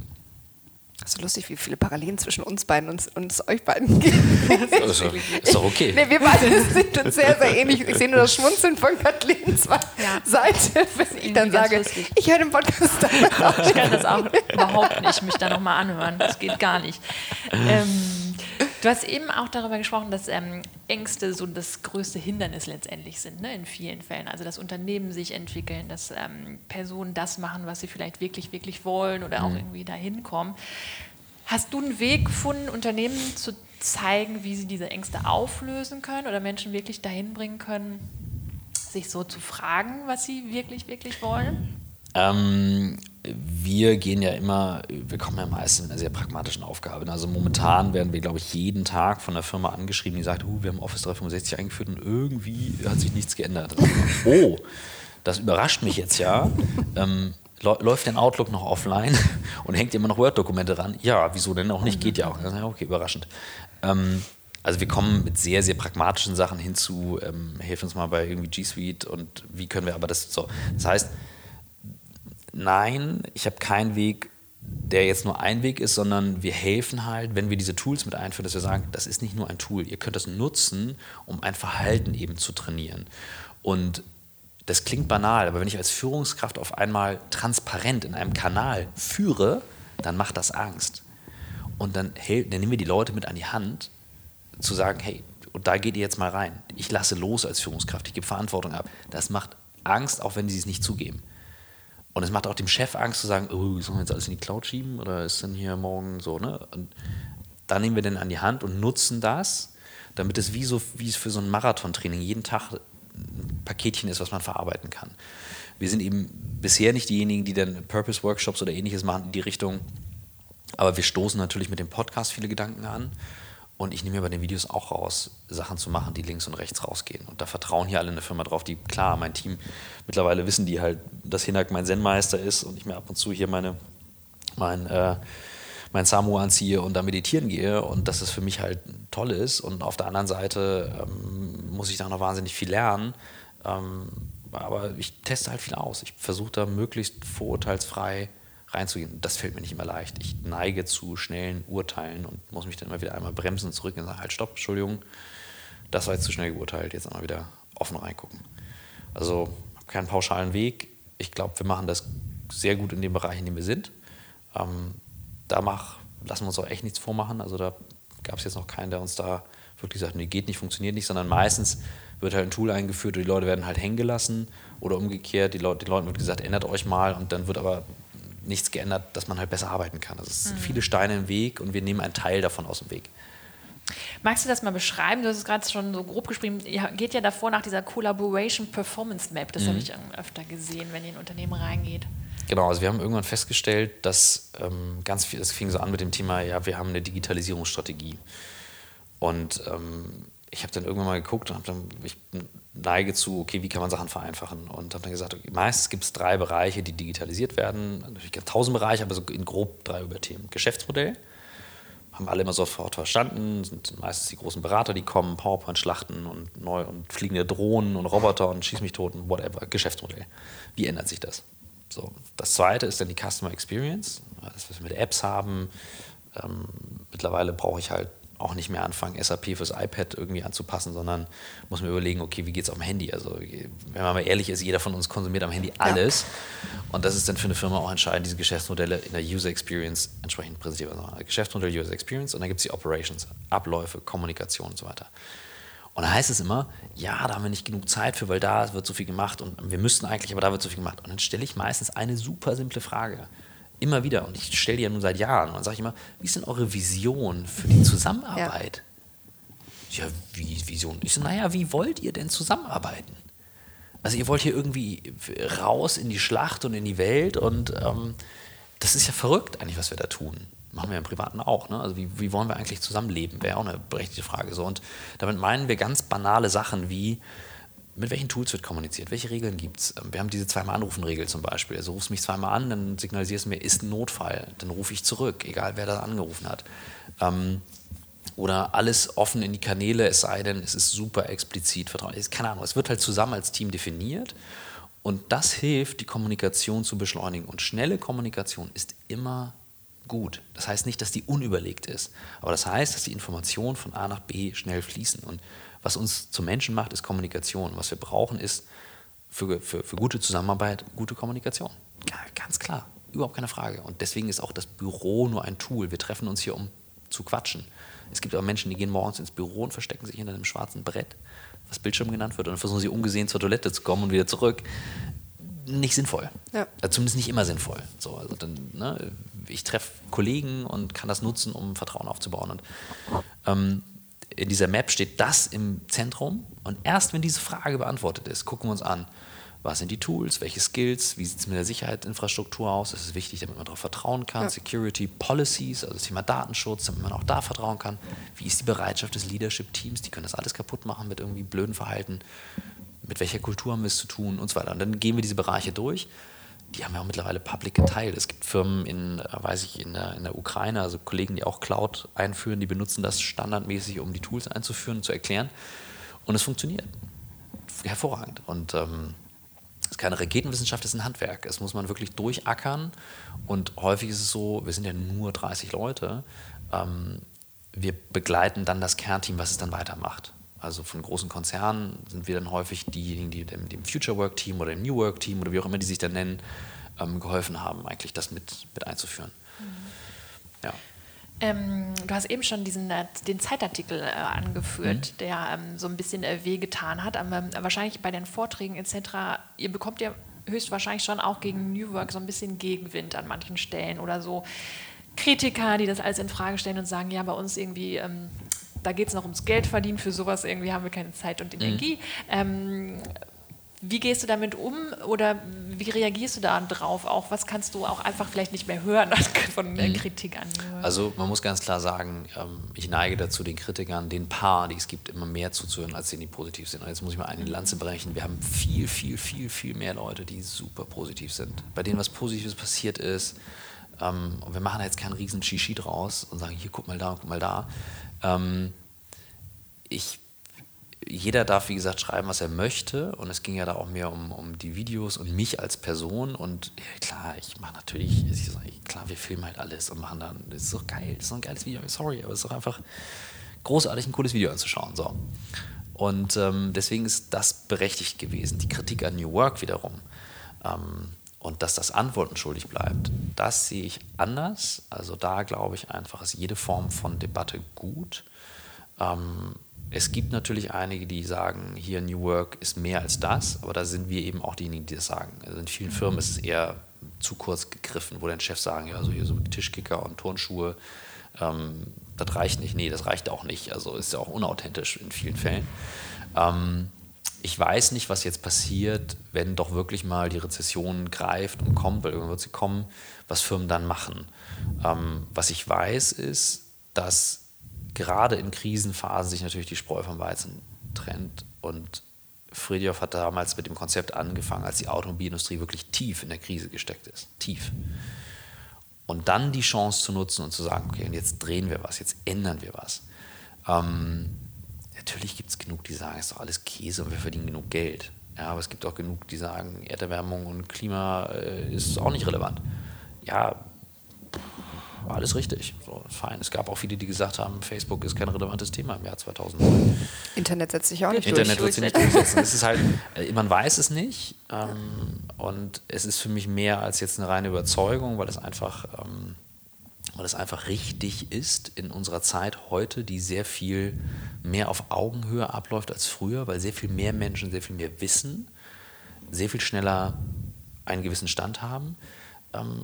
Das ist so lustig, wie viele Parallelen zwischen uns beiden und, und euch beiden gibt.
ist, doch, ist doch okay.
Nee, wir beide sind uns sehr, sehr ähnlich. Ich sehe nur das Schmunzeln von Kathleen ja. Seite, wenn ich dann sage, lustig. ich höre den Podcast
dann Ich kann das auch überhaupt nicht, mich da nochmal anhören. Das geht gar nicht. Ähm, Du hast eben auch darüber gesprochen, dass ähm, Ängste so das größte Hindernis letztendlich sind, ne, in vielen Fällen. Also dass Unternehmen sich entwickeln, dass ähm, Personen das machen, was sie vielleicht wirklich, wirklich wollen oder auch mhm. irgendwie dahin kommen. Hast du einen Weg gefunden, Unternehmen zu zeigen, wie sie diese Ängste auflösen können oder Menschen wirklich dahin bringen können, sich so zu fragen, was sie wirklich, wirklich wollen?
Ähm, wir gehen ja immer, wir kommen ja meistens mit einer sehr pragmatischen Aufgabe. Also momentan werden wir, glaube ich, jeden Tag von der Firma angeschrieben, die sagt, uh, wir haben Office 365 eingeführt und irgendwie hat sich nichts geändert. oh, das überrascht mich jetzt ja. Ähm, läuft denn Outlook noch offline und hängt immer noch Word-Dokumente ran? Ja, wieso denn auch nicht? Geht ja auch. Okay, überraschend. Ähm, also wir kommen mit sehr, sehr pragmatischen Sachen hinzu, ähm, helfen uns mal bei irgendwie G Suite und wie können wir aber das so. Das heißt, nein, ich habe keinen Weg, der jetzt nur ein Weg ist, sondern wir helfen halt, wenn wir diese Tools mit einführen, dass wir sagen, das ist nicht nur ein Tool, ihr könnt das nutzen, um ein Verhalten eben zu trainieren. Und das klingt banal, aber wenn ich als Führungskraft auf einmal transparent in einem Kanal führe, dann macht das Angst. Und dann, dann nehmen wir die Leute mit an die Hand, zu sagen, hey, und da geht ihr jetzt mal rein. Ich lasse los als Führungskraft, ich gebe Verantwortung ab. Das macht Angst, auch wenn sie es nicht zugeben. Und es macht auch dem Chef Angst zu sagen, oh, sollen wir jetzt alles in die Cloud schieben oder ist denn hier morgen so, ne? Und da nehmen wir den an die Hand und nutzen das, damit es wie so wie es für so ein Marathontraining jeden Tag ein Paketchen ist, was man verarbeiten kann. Wir sind eben bisher nicht diejenigen, die dann Purpose-Workshops oder ähnliches machen in die Richtung, aber wir stoßen natürlich mit dem Podcast viele Gedanken an und ich nehme mir bei den Videos auch raus, Sachen zu machen, die links und rechts rausgehen. Und da vertrauen hier alle in der Firma drauf, die, klar, mein Team, mittlerweile wissen die halt, dass Hinak mein Zen-Meister ist und ich mir ab und zu hier meine, mein, äh, mein Samu anziehe und da meditieren gehe und dass es für mich halt toll ist. Und auf der anderen Seite ähm, muss ich da noch wahnsinnig viel lernen. Ähm, aber ich teste halt viel aus. Ich versuche da möglichst vorurteilsfrei reinzugehen. Das fällt mir nicht immer leicht. Ich neige zu schnellen Urteilen und muss mich dann immer wieder einmal bremsen zurück und sagen, halt stopp, Entschuldigung, das war jetzt zu schnell geurteilt, jetzt einmal wieder offen reingucken. Also keinen pauschalen Weg. Ich glaube, wir machen das sehr gut in dem Bereich, in dem wir sind. Ähm, da mach, lassen wir uns auch echt nichts vormachen. Also da gab es jetzt noch keinen, der uns da wirklich sagt, nee, geht nicht, funktioniert nicht, sondern meistens wird halt ein Tool eingeführt und die Leute werden halt hängen gelassen oder umgekehrt, die Leute, den Leuten wird gesagt, ändert euch mal und dann wird aber nichts geändert, dass man halt besser arbeiten kann. Also es sind mhm. viele Steine im Weg und wir nehmen einen Teil davon aus dem Weg.
Magst du das mal beschreiben? Du hast es gerade schon so grob geschrieben. Ihr geht ja davor nach dieser Collaboration Performance Map. Das mhm. habe ich öfter gesehen, wenn ihr in ein Unternehmen reingeht.
Genau, also wir haben irgendwann festgestellt, dass ähm, ganz viel, es fing so an mit dem Thema, ja, wir haben eine Digitalisierungsstrategie. Und ähm, ich habe dann irgendwann mal geguckt und habe dann, ich neige zu, okay, wie kann man Sachen vereinfachen? Und habe dann gesagt, okay, meistens gibt es drei Bereiche, die digitalisiert werden. Natürlich gibt es tausend Bereiche, aber so in grob drei Überthemen. Geschäftsmodell, haben alle immer sofort verstanden, sind meistens die großen Berater, die kommen, PowerPoint-Schlachten und neu und fliegende Drohnen und Roboter und Schieß mich tot und whatever. Geschäftsmodell. Wie ändert sich das? So. Das zweite ist dann die Customer Experience, das, was wir mit Apps haben. Ähm, mittlerweile brauche ich halt auch nicht mehr anfangen, SAP fürs iPad irgendwie anzupassen, sondern muss mir überlegen, okay, wie geht es auf dem Handy? Also, wenn man mal ehrlich ist, jeder von uns konsumiert am Handy alles. Ja. Und das ist dann für eine Firma auch entscheidend, diese Geschäftsmodelle in der User Experience entsprechend präsentiert. Also Geschäftsmodell, User Experience und dann gibt es die Operations, Abläufe, Kommunikation und so weiter. Und da heißt es immer, ja, da haben wir nicht genug Zeit für, weil da wird so viel gemacht und wir müssten eigentlich, aber da wird so viel gemacht. Und dann stelle ich meistens eine super simple Frage immer wieder, und ich stelle die ja nun seit Jahren, und dann sage ich immer, wie ist denn eure Vision für die Zusammenarbeit? Ja, ja wie Vision? Ich so, naja, wie wollt ihr denn zusammenarbeiten? Also ihr wollt hier irgendwie raus in die Schlacht und in die Welt und ähm, das ist ja verrückt eigentlich, was wir da tun. Machen wir im Privaten auch. Ne? Also wie, wie wollen wir eigentlich zusammenleben? Wäre auch eine berechtigte Frage. So. Und damit meinen wir ganz banale Sachen wie, mit welchen Tools wird kommuniziert? Welche Regeln gibt es? Ähm, wir haben diese zweimal Anrufen-Regel zum Beispiel. Also rufst mich zweimal an, dann signalisierst du mir, ist ein Notfall. Dann rufe ich zurück, egal wer da angerufen hat. Ähm, oder alles offen in die Kanäle, es sei denn, es ist super explizit. Keine Ahnung, es wird halt zusammen als Team definiert und das hilft, die Kommunikation zu beschleunigen. Und schnelle Kommunikation ist immer gut. Das heißt nicht, dass die unüberlegt ist, aber das heißt, dass die Informationen von A nach B schnell fließen. Und was uns zu Menschen macht, ist Kommunikation. Was wir brauchen, ist für, für, für gute Zusammenarbeit gute Kommunikation. Ja, ganz klar, überhaupt keine Frage. Und deswegen ist auch das Büro nur ein Tool. Wir treffen uns hier, um zu quatschen. Es gibt aber Menschen, die gehen morgens ins Büro und verstecken sich hinter einem schwarzen Brett, was Bildschirm genannt wird, und dann versuchen sie ungesehen zur Toilette zu kommen und wieder zurück. Nicht sinnvoll. Ja. Also zumindest nicht immer sinnvoll. So, also dann, ne, ich treffe Kollegen und kann das nutzen, um Vertrauen aufzubauen. Und ähm, in dieser Map steht das im Zentrum. Und erst wenn diese Frage beantwortet ist, gucken wir uns an, was sind die Tools, welche Skills, wie sieht es mit der Sicherheitsinfrastruktur aus, das ist wichtig, damit man darauf vertrauen kann, ja. Security Policies, also das Thema Datenschutz, damit man auch da vertrauen kann, wie ist die Bereitschaft des Leadership-Teams, die können das alles kaputt machen mit irgendwie blöden Verhalten, mit welcher Kultur haben wir es zu tun und so weiter. Und dann gehen wir diese Bereiche durch. Die haben ja auch mittlerweile public geteilt. Es gibt Firmen in, äh, weiß ich, in der, in der Ukraine, also Kollegen, die auch Cloud einführen, die benutzen das standardmäßig, um die Tools einzuführen zu erklären. Und es funktioniert. Hervorragend. Und ähm, es ist keine Raketenwissenschaft, es ist ein Handwerk. Es muss man wirklich durchackern. Und häufig ist es so, wir sind ja nur 30 Leute, ähm, wir begleiten dann das Kernteam, was es dann weitermacht. Also von großen Konzernen sind wir dann häufig diejenigen, die dem, dem Future Work Team oder dem New Work Team oder wie auch immer die sich dann nennen, ähm, geholfen haben, eigentlich das mit, mit einzuführen. Mhm.
Ja. Ähm, du hast eben schon diesen, äh, den Zeitartikel äh, angeführt, mhm. der ähm, so ein bisschen äh, wehgetan hat. Aber ähm, wahrscheinlich bei den Vorträgen etc., ihr bekommt ja höchstwahrscheinlich schon auch gegen New Work so ein bisschen Gegenwind an manchen Stellen oder so Kritiker, die das alles in Frage stellen und sagen, ja, bei uns irgendwie, ähm, da geht es noch ums Geld verdienen, für sowas irgendwie haben wir keine Zeit und Energie. Mhm. Wie gehst du damit um oder wie reagierst du da drauf? Auch was kannst du auch einfach vielleicht nicht mehr hören von der mhm. Kritik an?
Also man muss ganz klar sagen, ähm, ich neige dazu, den Kritikern, den Paar, die es gibt, immer mehr zuzuhören, als denen, die positiv sind. Und jetzt muss ich mal eine Lanze brechen. Wir haben viel, viel, viel, viel mehr Leute, die super positiv sind, bei denen was Positives passiert ist. Ähm, und wir machen jetzt keinen riesen Shishi draus und sagen, hier guck mal da, guck mal da. Ähm, ich jeder darf, wie gesagt, schreiben, was er möchte. Und es ging ja da auch mehr um, um die Videos und mich als Person. Und ja, klar, ich mache natürlich, ich sag, klar, wir filmen halt alles und machen dann, das ist doch geil, das ist doch ein geiles Video, sorry, aber es ist doch einfach großartig, ein cooles Video anzuschauen. So. Und ähm, deswegen ist das berechtigt gewesen. Die Kritik an New Work wiederum. Ähm, und dass das Antworten schuldig bleibt, das sehe ich anders. Also da glaube ich einfach, ist jede Form von Debatte gut. Ähm, es gibt natürlich einige, die sagen, hier New Work ist mehr als das, aber da sind wir eben auch diejenigen, die das sagen. Also in vielen Firmen ist es eher zu kurz gegriffen, wo dann Chefs sagen, ja, so hier so Tischkicker und Turnschuhe, ähm, das reicht nicht. Nee, das reicht auch nicht. Also ist ja auch unauthentisch in vielen Fällen. Ähm, ich weiß nicht, was jetzt passiert, wenn doch wirklich mal die Rezession greift und kommt, weil irgendwann wird sie kommen, was Firmen dann machen. Ähm, was ich weiß, ist, dass gerade in Krisenphasen sich natürlich die Spreu vom Weizen trennt. Und Friedhoff hat damals mit dem Konzept angefangen, als die Automobilindustrie wirklich tief in der Krise gesteckt ist. Tief. Und dann die Chance zu nutzen und zu sagen, okay, und jetzt drehen wir was, jetzt ändern wir was. Ähm, natürlich gibt es genug, die sagen, es ist doch alles Käse und wir verdienen genug Geld. Ja, aber es gibt auch genug, die sagen, Erderwärmung und Klima äh, ist auch nicht relevant. Ja, war alles richtig. So, fein. Es gab auch viele, die gesagt haben, Facebook ist kein relevantes Thema im Jahr 2009.
Internet setzt sich auch nicht
Internet durch. Internet wird sich nicht durchsetzen. es ist halt, äh, man weiß es nicht ähm, und es ist für mich mehr als jetzt eine reine Überzeugung, weil es einfach, ähm, weil es einfach richtig ist in unserer Zeit heute, die sehr viel mehr auf Augenhöhe abläuft als früher, weil sehr viel mehr Menschen sehr viel mehr wissen, sehr viel schneller einen gewissen Stand haben ähm,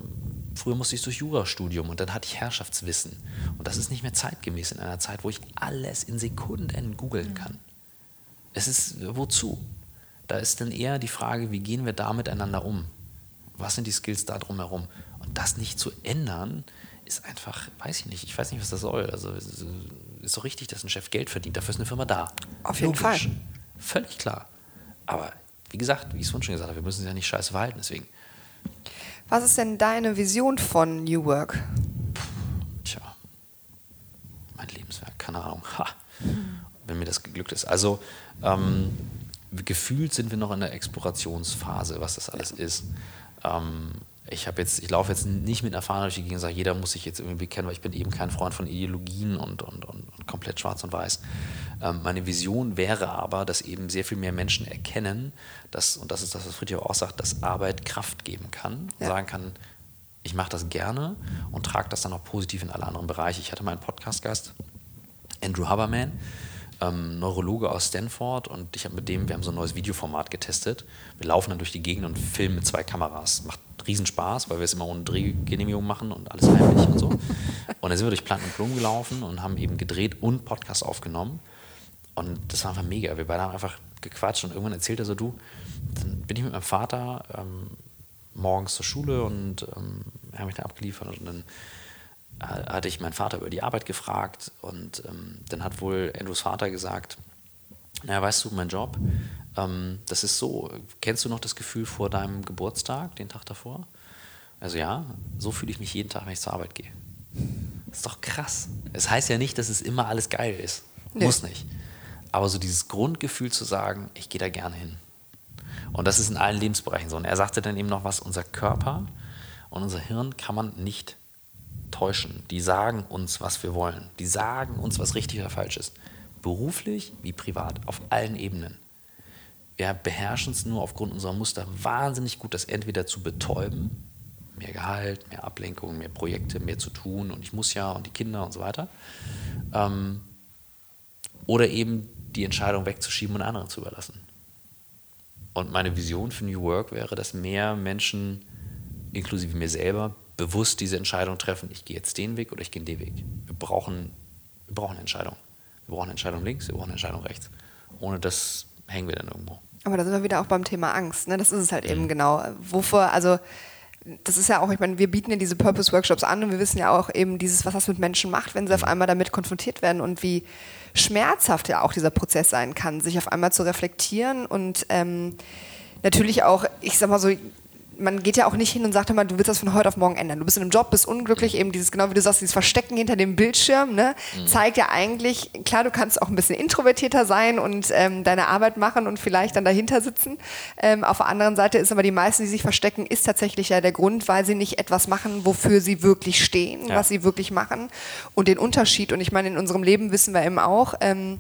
früher musste ich durch Jurastudium und dann hatte ich Herrschaftswissen. Und das ist nicht mehr zeitgemäß in einer Zeit, wo ich alles in Sekunden googeln kann. Es ist, wozu? Da ist dann eher die Frage, wie gehen wir da miteinander um? Was sind die Skills da drumherum? Und das nicht zu ändern, ist einfach, weiß ich nicht, ich weiß nicht, was das soll. Also es ist doch richtig, dass ein Chef Geld verdient, dafür ist eine Firma da.
Auf jeden Logisch. Fall.
Völlig klar. Aber wie gesagt, wie ich es vorhin schon gesagt habe, wir müssen uns ja nicht scheiße verhalten, deswegen.
Was ist denn deine Vision von New Work?
Tja, mein Leben. Lebenswerk, keine Ahnung. Ha, wenn mir das geglückt ist. Also ähm, gefühlt sind wir noch in der Explorationsphase, was das alles ist. Ähm, ich habe jetzt, ich laufe jetzt nicht mit einer Fahne durch die Gegend und sage, jeder muss sich jetzt irgendwie bekennen, weil ich bin eben kein Freund von Ideologien und, und, und, und komplett schwarz und weiß. Ähm, meine Vision wäre aber, dass eben sehr viel mehr Menschen erkennen, dass, und das ist das, was Friedrich auch sagt, dass Arbeit Kraft geben kann, ja. sagen kann, ich mache das gerne und trage das dann auch positiv in alle anderen Bereiche. Ich hatte meinen Podcast-Gast, Andrew Haberman, ähm, Neurologe aus Stanford und ich habe mit dem, wir haben so ein neues Videoformat getestet. Wir laufen dann durch die Gegend und filmen mit zwei Kameras. Macht Riesenspaß, weil wir es immer ohne Drehgenehmigung machen und alles heimlich und so. Und dann sind wir durch Planten und Blumen gelaufen und haben eben gedreht und Podcast aufgenommen. Und das war einfach mega. Wir beide haben einfach gequatscht und irgendwann erzählt er so, du, dann bin ich mit meinem Vater ähm, morgens zur Schule und ähm, er hat mich dann abgeliefert und dann äh, hatte ich meinen Vater über die Arbeit gefragt und ähm, dann hat wohl Andrews Vater gesagt, naja, weißt du, mein Job, ähm, das ist so, kennst du noch das Gefühl vor deinem Geburtstag, den Tag davor? Also ja, so fühle ich mich jeden Tag, wenn ich zur Arbeit gehe. Das ist doch krass. Es heißt ja nicht, dass es immer alles geil ist. Nee. Muss nicht. Aber so dieses Grundgefühl zu sagen, ich gehe da gerne hin. Und das ist in allen Lebensbereichen so. Und er sagte dann eben noch was, unser Körper und unser Hirn kann man nicht täuschen. Die sagen uns, was wir wollen. Die sagen uns, was richtig oder falsch ist. Beruflich wie privat, auf allen Ebenen wir beherrschen es nur aufgrund unserer Muster wahnsinnig gut, das entweder zu betäuben, mehr Gehalt, mehr Ablenkung, mehr Projekte, mehr zu tun und ich muss ja und die Kinder und so weiter, ähm, oder eben die Entscheidung wegzuschieben und anderen zu überlassen. Und meine Vision für New Work wäre, dass mehr Menschen, inklusive mir selber, bewusst diese Entscheidung treffen, ich gehe jetzt den Weg oder ich gehe den Weg. Wir brauchen, wir brauchen eine Entscheidung. Wir brauchen eine Entscheidung links, wir brauchen eine Entscheidung rechts. Ohne das hängen wir dann irgendwo.
Aber da sind wir wieder auch beim Thema Angst. Ne? Das ist es halt mhm. eben genau. Wovor, also das ist ja auch, ich meine, wir bieten ja diese Purpose-Workshops an und wir wissen ja auch eben dieses, was das mit Menschen macht, wenn sie auf mhm. einmal damit konfrontiert werden und wie schmerzhaft ja auch dieser Prozess sein kann, sich auf einmal zu reflektieren und ähm, natürlich auch, ich sag mal so, man geht ja auch nicht hin und sagt immer, du willst das von heute auf morgen ändern. Du bist in einem Job, bist unglücklich, eben dieses, genau wie du sagst, dieses Verstecken hinter dem Bildschirm, ne, mhm. zeigt ja eigentlich, klar, du kannst auch ein bisschen introvertierter sein und ähm, deine Arbeit machen und vielleicht dann dahinter sitzen. Ähm, auf der anderen Seite ist aber die meisten, die sich verstecken, ist tatsächlich ja der Grund, weil sie nicht etwas machen, wofür sie wirklich stehen, ja. was sie wirklich machen. Und den Unterschied, und ich meine, in unserem Leben wissen wir eben auch, ähm,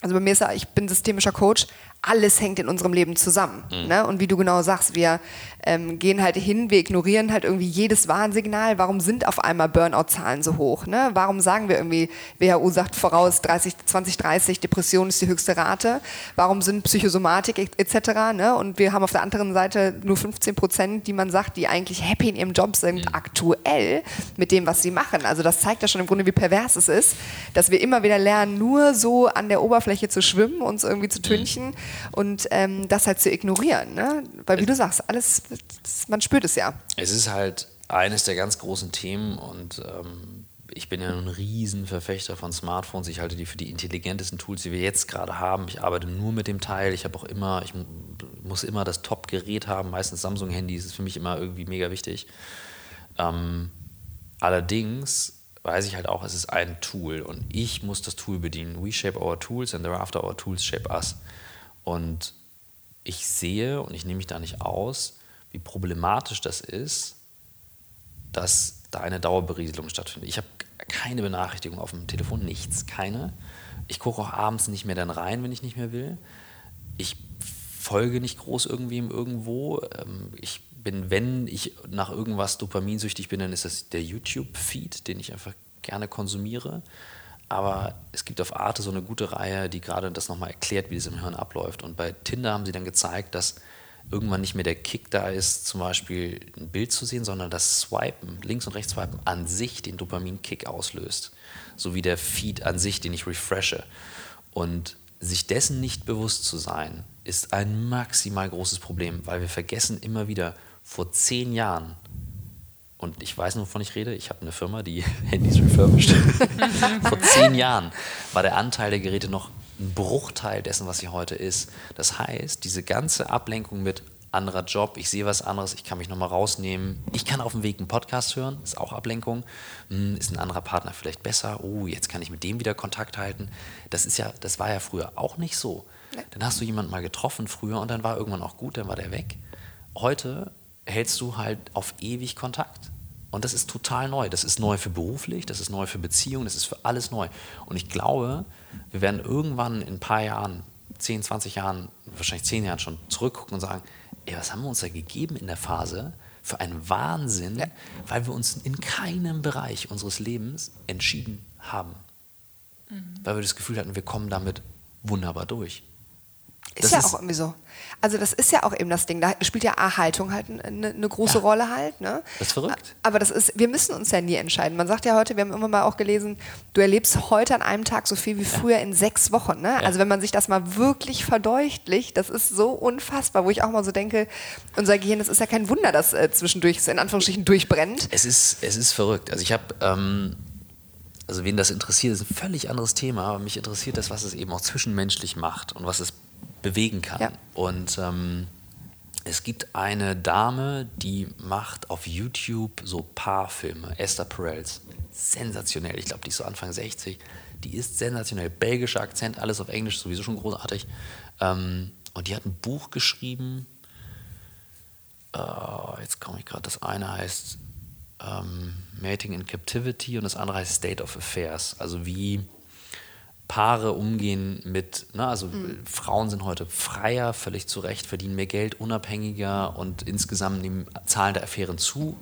also bei mir ist ja, ich bin systemischer Coach, alles hängt in unserem Leben zusammen. Mhm. Ne? Und wie du genau sagst, wir ähm, gehen halt hin, wir ignorieren halt irgendwie jedes Warnsignal. Warum sind auf einmal Burnout-Zahlen so hoch? Ne? Warum sagen wir irgendwie, WHO sagt voraus 30, 2030, Depression ist die höchste Rate? Warum sind Psychosomatik etc.? Ne? Und wir haben auf der anderen Seite nur 15 Prozent, die man sagt, die eigentlich happy in ihrem Job sind, mhm. aktuell mit dem, was sie machen. Also das zeigt ja schon im Grunde, wie pervers es ist, dass wir immer wieder lernen, nur so an der Oberfläche zu schwimmen, uns irgendwie zu tünchen. Mhm und ähm, das halt zu ignorieren. Ne? Weil wie du sagst, alles, man spürt es ja.
Es ist halt eines der ganz großen Themen und ähm, ich bin ja ein Riesenverfechter von Smartphones. Ich halte die für die intelligentesten Tools, die wir jetzt gerade haben. Ich arbeite nur mit dem Teil. Ich habe auch immer, ich muss immer das Top-Gerät haben. Meistens Samsung-Handys ist für mich immer irgendwie mega wichtig. Ähm, allerdings weiß ich halt auch, es ist ein Tool und ich muss das Tool bedienen. We shape our tools and thereafter our tools shape us. Und ich sehe, und ich nehme mich da nicht aus, wie problematisch das ist, dass da eine Dauerberieselung stattfindet. Ich habe keine Benachrichtigung auf dem Telefon, nichts, keine. Ich gucke auch abends nicht mehr dann rein, wenn ich nicht mehr will. Ich folge nicht groß irgendwem irgendwo. Ähm, ich bin, wenn ich nach irgendwas dopaminsüchtig bin, dann ist das der YouTube-Feed, den ich einfach gerne konsumiere. Aber es gibt auf Arte so eine gute Reihe, die gerade das nochmal erklärt, wie das im Hirn abläuft. Und bei Tinder haben sie dann gezeigt, dass irgendwann nicht mehr der Kick da ist, zum Beispiel ein Bild zu sehen, sondern das Swipen, links und rechts swipen, an sich den Dopamin-Kick auslöst. So wie der Feed an sich, den ich refreshe. Und sich dessen nicht bewusst zu sein, ist ein maximal großes Problem, weil wir vergessen immer wieder, vor zehn Jahren und ich weiß nur, wovon ich rede. Ich habe eine Firma, die Handys refurbished. Vor zehn Jahren war der Anteil der Geräte noch ein Bruchteil dessen, was sie heute ist. Das heißt, diese ganze Ablenkung mit anderer Job, ich sehe was anderes, ich kann mich nochmal rausnehmen. Ich kann auf dem Weg einen Podcast hören, ist auch Ablenkung. Hm, ist ein anderer Partner vielleicht besser? Oh, jetzt kann ich mit dem wieder Kontakt halten. Das ist ja, das war ja früher auch nicht so. Dann hast du jemanden mal getroffen früher und dann war irgendwann auch gut, dann war der weg. Heute hältst du halt auf ewig Kontakt. Und das ist total neu. Das ist neu für beruflich, das ist neu für Beziehungen, das ist für alles neu. Und ich glaube, wir werden irgendwann in ein paar Jahren, 10, 20 Jahren, wahrscheinlich 10 Jahren schon zurückgucken und sagen, ey, was haben wir uns da gegeben in der Phase für einen Wahnsinn, ja. weil wir uns in keinem Bereich unseres Lebens entschieden haben. Mhm. Weil wir das Gefühl hatten, wir kommen damit wunderbar durch.
Ist das ja ist auch irgendwie so. Also das ist ja auch eben das Ding. Da spielt ja A-Haltung halt eine, eine große ja. Rolle halt. Ne?
Das ist verrückt.
Aber das ist, wir müssen uns ja nie entscheiden. Man sagt ja heute, wir haben immer mal auch gelesen, du erlebst heute an einem Tag so viel wie früher ja. in sechs Wochen. Ne? Ja. Also wenn man sich das mal wirklich verdeutlicht, das ist so unfassbar, wo ich auch mal so denke, unser Gehirn, das ist ja kein Wunder, dass äh, zwischendurch in Anführungsstrichen durchbrennt.
Es ist, es ist verrückt. Also ich habe ähm also wen das interessiert, ist ein völlig anderes Thema, aber mich interessiert das, was es eben auch zwischenmenschlich macht und was es bewegen kann. Ja. Und ähm, es gibt eine Dame, die macht auf YouTube so Paarfilme, Esther Perels. Sensationell, ich glaube, die ist so Anfang 60. Die ist sensationell. Belgischer Akzent, alles auf Englisch, sowieso schon großartig. Ähm, und die hat ein Buch geschrieben. Uh, jetzt komme ich gerade, das eine heißt ähm, Mating in Captivity und das andere heißt State of Affairs. Also wie Paare umgehen mit, ne, also mhm. Frauen sind heute freier, völlig zu Recht, verdienen mehr Geld, unabhängiger und insgesamt nehmen Zahlen der Affären zu,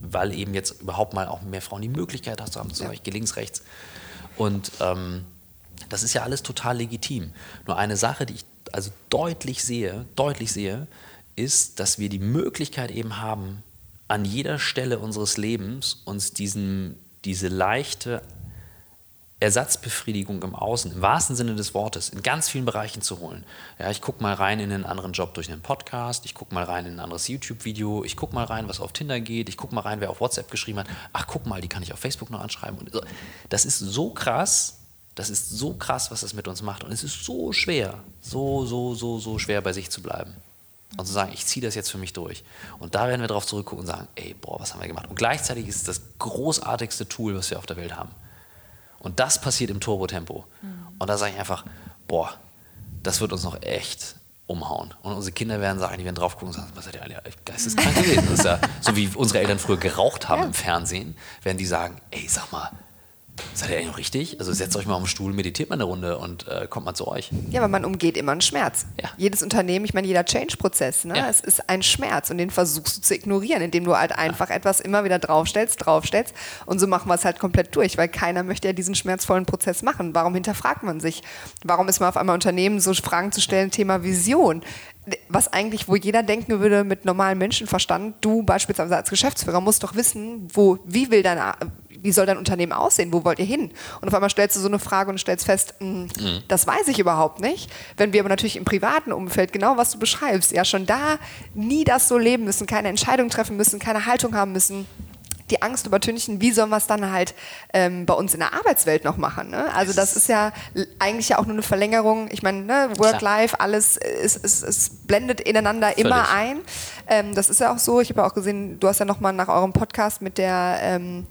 weil eben jetzt überhaupt mal auch mehr Frauen die Möglichkeit hast, zu haben, zum ja. Beispiel links, rechts. Und ähm, das ist ja alles total legitim. Nur eine Sache, die ich also deutlich sehe, deutlich sehe, ist, dass wir die Möglichkeit eben haben, an jeder Stelle unseres Lebens uns diesen, diese leichte Ersatzbefriedigung im Außen, im wahrsten Sinne des Wortes, in ganz vielen Bereichen zu holen. Ja, ich gucke mal rein in einen anderen Job durch einen Podcast, ich gucke mal rein in ein anderes YouTube-Video, ich gucke mal rein, was auf Tinder geht, ich gucke mal rein, wer auf WhatsApp geschrieben hat. Ach, guck mal, die kann ich auf Facebook noch anschreiben. Und das ist so krass, das ist so krass, was das mit uns macht. Und es ist so schwer, so, so, so, so schwer bei sich zu bleiben. Und zu sagen, ich ziehe das jetzt für mich durch. Und da werden wir darauf zurückgucken und sagen, ey, boah, was haben wir gemacht? Und gleichzeitig ist es das großartigste Tool, was wir auf der Welt haben. Und das passiert im Turbotempo. Mhm. Und da sage ich einfach, boah, das wird uns noch echt umhauen. Und unsere Kinder werden sagen, die werden drauf gucken und sagen, was seid ihr alle geisteskrank gewesen? Das ist ja, so wie unsere Eltern früher geraucht haben ja. im Fernsehen, werden die sagen, ey, sag mal, Seid ihr eigentlich noch richtig? Also setzt euch mal auf den Stuhl, meditiert mal eine Runde und äh, kommt mal zu euch.
Ja, aber man umgeht immer einen Schmerz. Ja. Jedes Unternehmen, ich meine, jeder Change-Prozess, ne? Ja. es ist ein Schmerz und den versuchst du zu ignorieren, indem du halt einfach ja. etwas immer wieder draufstellst, draufstellst und so machen wir es halt komplett durch, weil keiner möchte ja diesen schmerzvollen Prozess machen. Warum hinterfragt man sich? Warum ist man auf einmal Unternehmen so Fragen zu stellen, Thema Vision? was eigentlich, wo jeder denken würde mit normalem Menschenverstand, du beispielsweise als Geschäftsführer musst doch wissen, wo, wie will dein, wie soll dein Unternehmen aussehen, wo wollt ihr hin? Und auf einmal stellst du so eine Frage und stellst fest, mh, hm, mhm. das weiß ich überhaupt nicht. Wenn wir aber natürlich im privaten Umfeld genau was du beschreibst, ja schon da nie das so leben müssen, keine Entscheidung treffen müssen, keine Haltung haben müssen, die Angst übertünchen, wie sollen wir es dann halt ähm, bei uns in der Arbeitswelt noch machen? Ne? Also das ist ja eigentlich ja auch nur eine Verlängerung. Ich meine, ne, Work-Life, alles es, es, es blendet ineinander Völlig. immer ein. Ähm, das ist ja auch so. Ich habe ja auch gesehen, du hast ja noch mal nach eurem Podcast mit der ähm,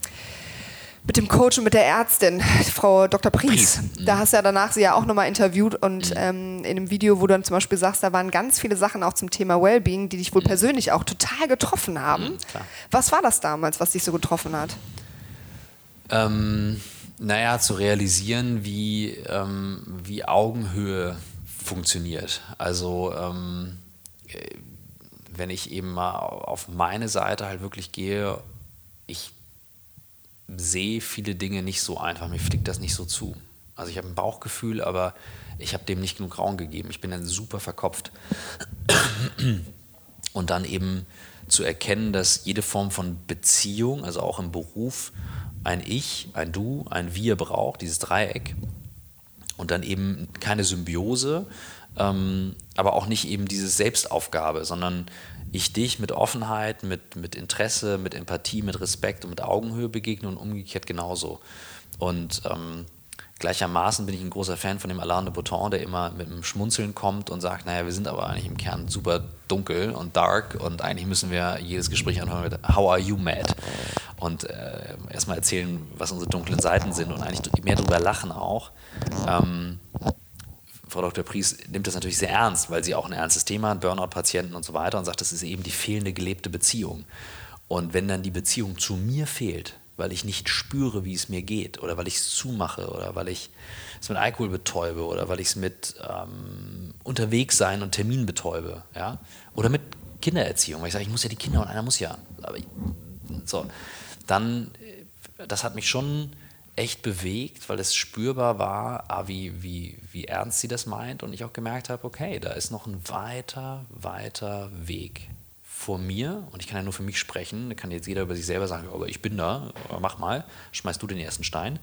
mit dem Coach und mit der Ärztin, Frau Dr. Pries. Mhm. Da hast du ja danach sie ja auch nochmal interviewt und mhm. ähm, in einem Video, wo du dann zum Beispiel sagst, da waren ganz viele Sachen auch zum Thema Wellbeing, die dich wohl mhm. persönlich auch total getroffen haben. Mhm, was war das damals, was dich so getroffen hat?
Ähm, naja, zu realisieren, wie, ähm, wie Augenhöhe funktioniert. Also ähm, äh, wenn ich eben mal auf meine Seite halt wirklich gehe, ich sehe viele Dinge nicht so einfach. Mir fliegt das nicht so zu. Also ich habe ein Bauchgefühl, aber ich habe dem nicht genug Raum gegeben. Ich bin dann super verkopft. Und dann eben zu erkennen, dass jede Form von Beziehung, also auch im Beruf, ein Ich, ein Du, ein Wir braucht, dieses Dreieck. Und dann eben keine Symbiose, ähm, aber auch nicht eben diese Selbstaufgabe, sondern ich dich mit Offenheit, mit, mit Interesse, mit Empathie, mit Respekt und mit Augenhöhe begegne und umgekehrt genauso. Und ähm, Gleichermaßen bin ich ein großer Fan von dem Alain de Botton, der immer mit einem Schmunzeln kommt und sagt, naja, wir sind aber eigentlich im Kern super dunkel und dark und eigentlich müssen wir jedes Gespräch anfangen mit How are you mad? Und äh, erstmal erzählen, was unsere dunklen Seiten sind und eigentlich mehr darüber lachen auch. Ähm, Frau Dr. Pries nimmt das natürlich sehr ernst, weil sie auch ein ernstes Thema hat, Burnout-Patienten und so weiter und sagt, das ist eben die fehlende gelebte Beziehung. Und wenn dann die Beziehung zu mir fehlt, weil ich nicht spüre, wie es mir geht oder weil ich es zumache oder weil ich es mit Alkohol betäube oder weil ich es mit ähm, Unterwegssein und Termin betäube, ja, oder mit Kindererziehung, weil ich sage, ich muss ja die Kinder und einer muss ja, ich, so, dann, äh, das hat mich schon echt bewegt, weil es spürbar war, ah, wie, wie, wie ernst sie das meint und ich auch gemerkt habe, okay, da ist noch ein weiter, weiter Weg vor mir und ich kann ja nur für mich sprechen, da kann jetzt jeder über sich selber sagen, aber ich bin da, mach mal, schmeißt du den ersten Stein.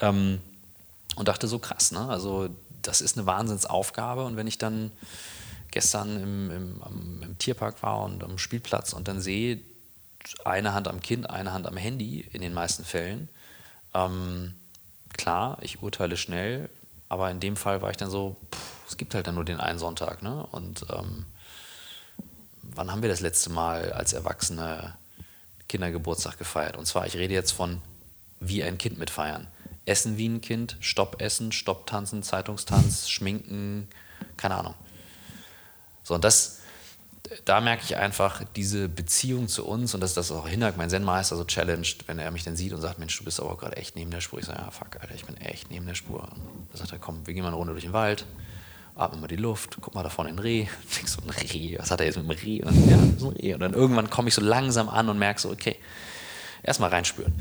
Ähm, und dachte so krass, ne? Also das ist eine Wahnsinnsaufgabe und wenn ich dann gestern im, im, im Tierpark war und am Spielplatz und dann sehe, eine Hand am Kind, eine Hand am Handy in den meisten Fällen, ähm, klar, ich urteile schnell, aber in dem Fall war ich dann so, pff, es gibt halt dann nur den einen Sonntag, ne? Und ähm, wann haben wir das letzte Mal als Erwachsene Kindergeburtstag gefeiert? Und zwar, ich rede jetzt von wie ein Kind mitfeiern. Essen wie ein Kind, Stopp essen, Stopp tanzen, Zeitungstanz, Schminken, keine Ahnung. So, und das, da merke ich einfach diese Beziehung zu uns und dass das auch Hinak, mein Zen-Meister, so challenged, wenn er mich dann sieht und sagt, Mensch, du bist aber gerade echt neben der Spur. Ich sage, ja, fuck, Alter, ich bin echt neben der Spur. Da sagt er, komm, wir gehen mal eine Runde durch den Wald atme mal die Luft, guck mal da vorne ein Reh. Ich denk so, ein Reh, was hat er jetzt mit dem Reh? Und dann, ja, so ein Reh. Und dann irgendwann komme ich so langsam an und merke so, okay, erstmal reinspüren.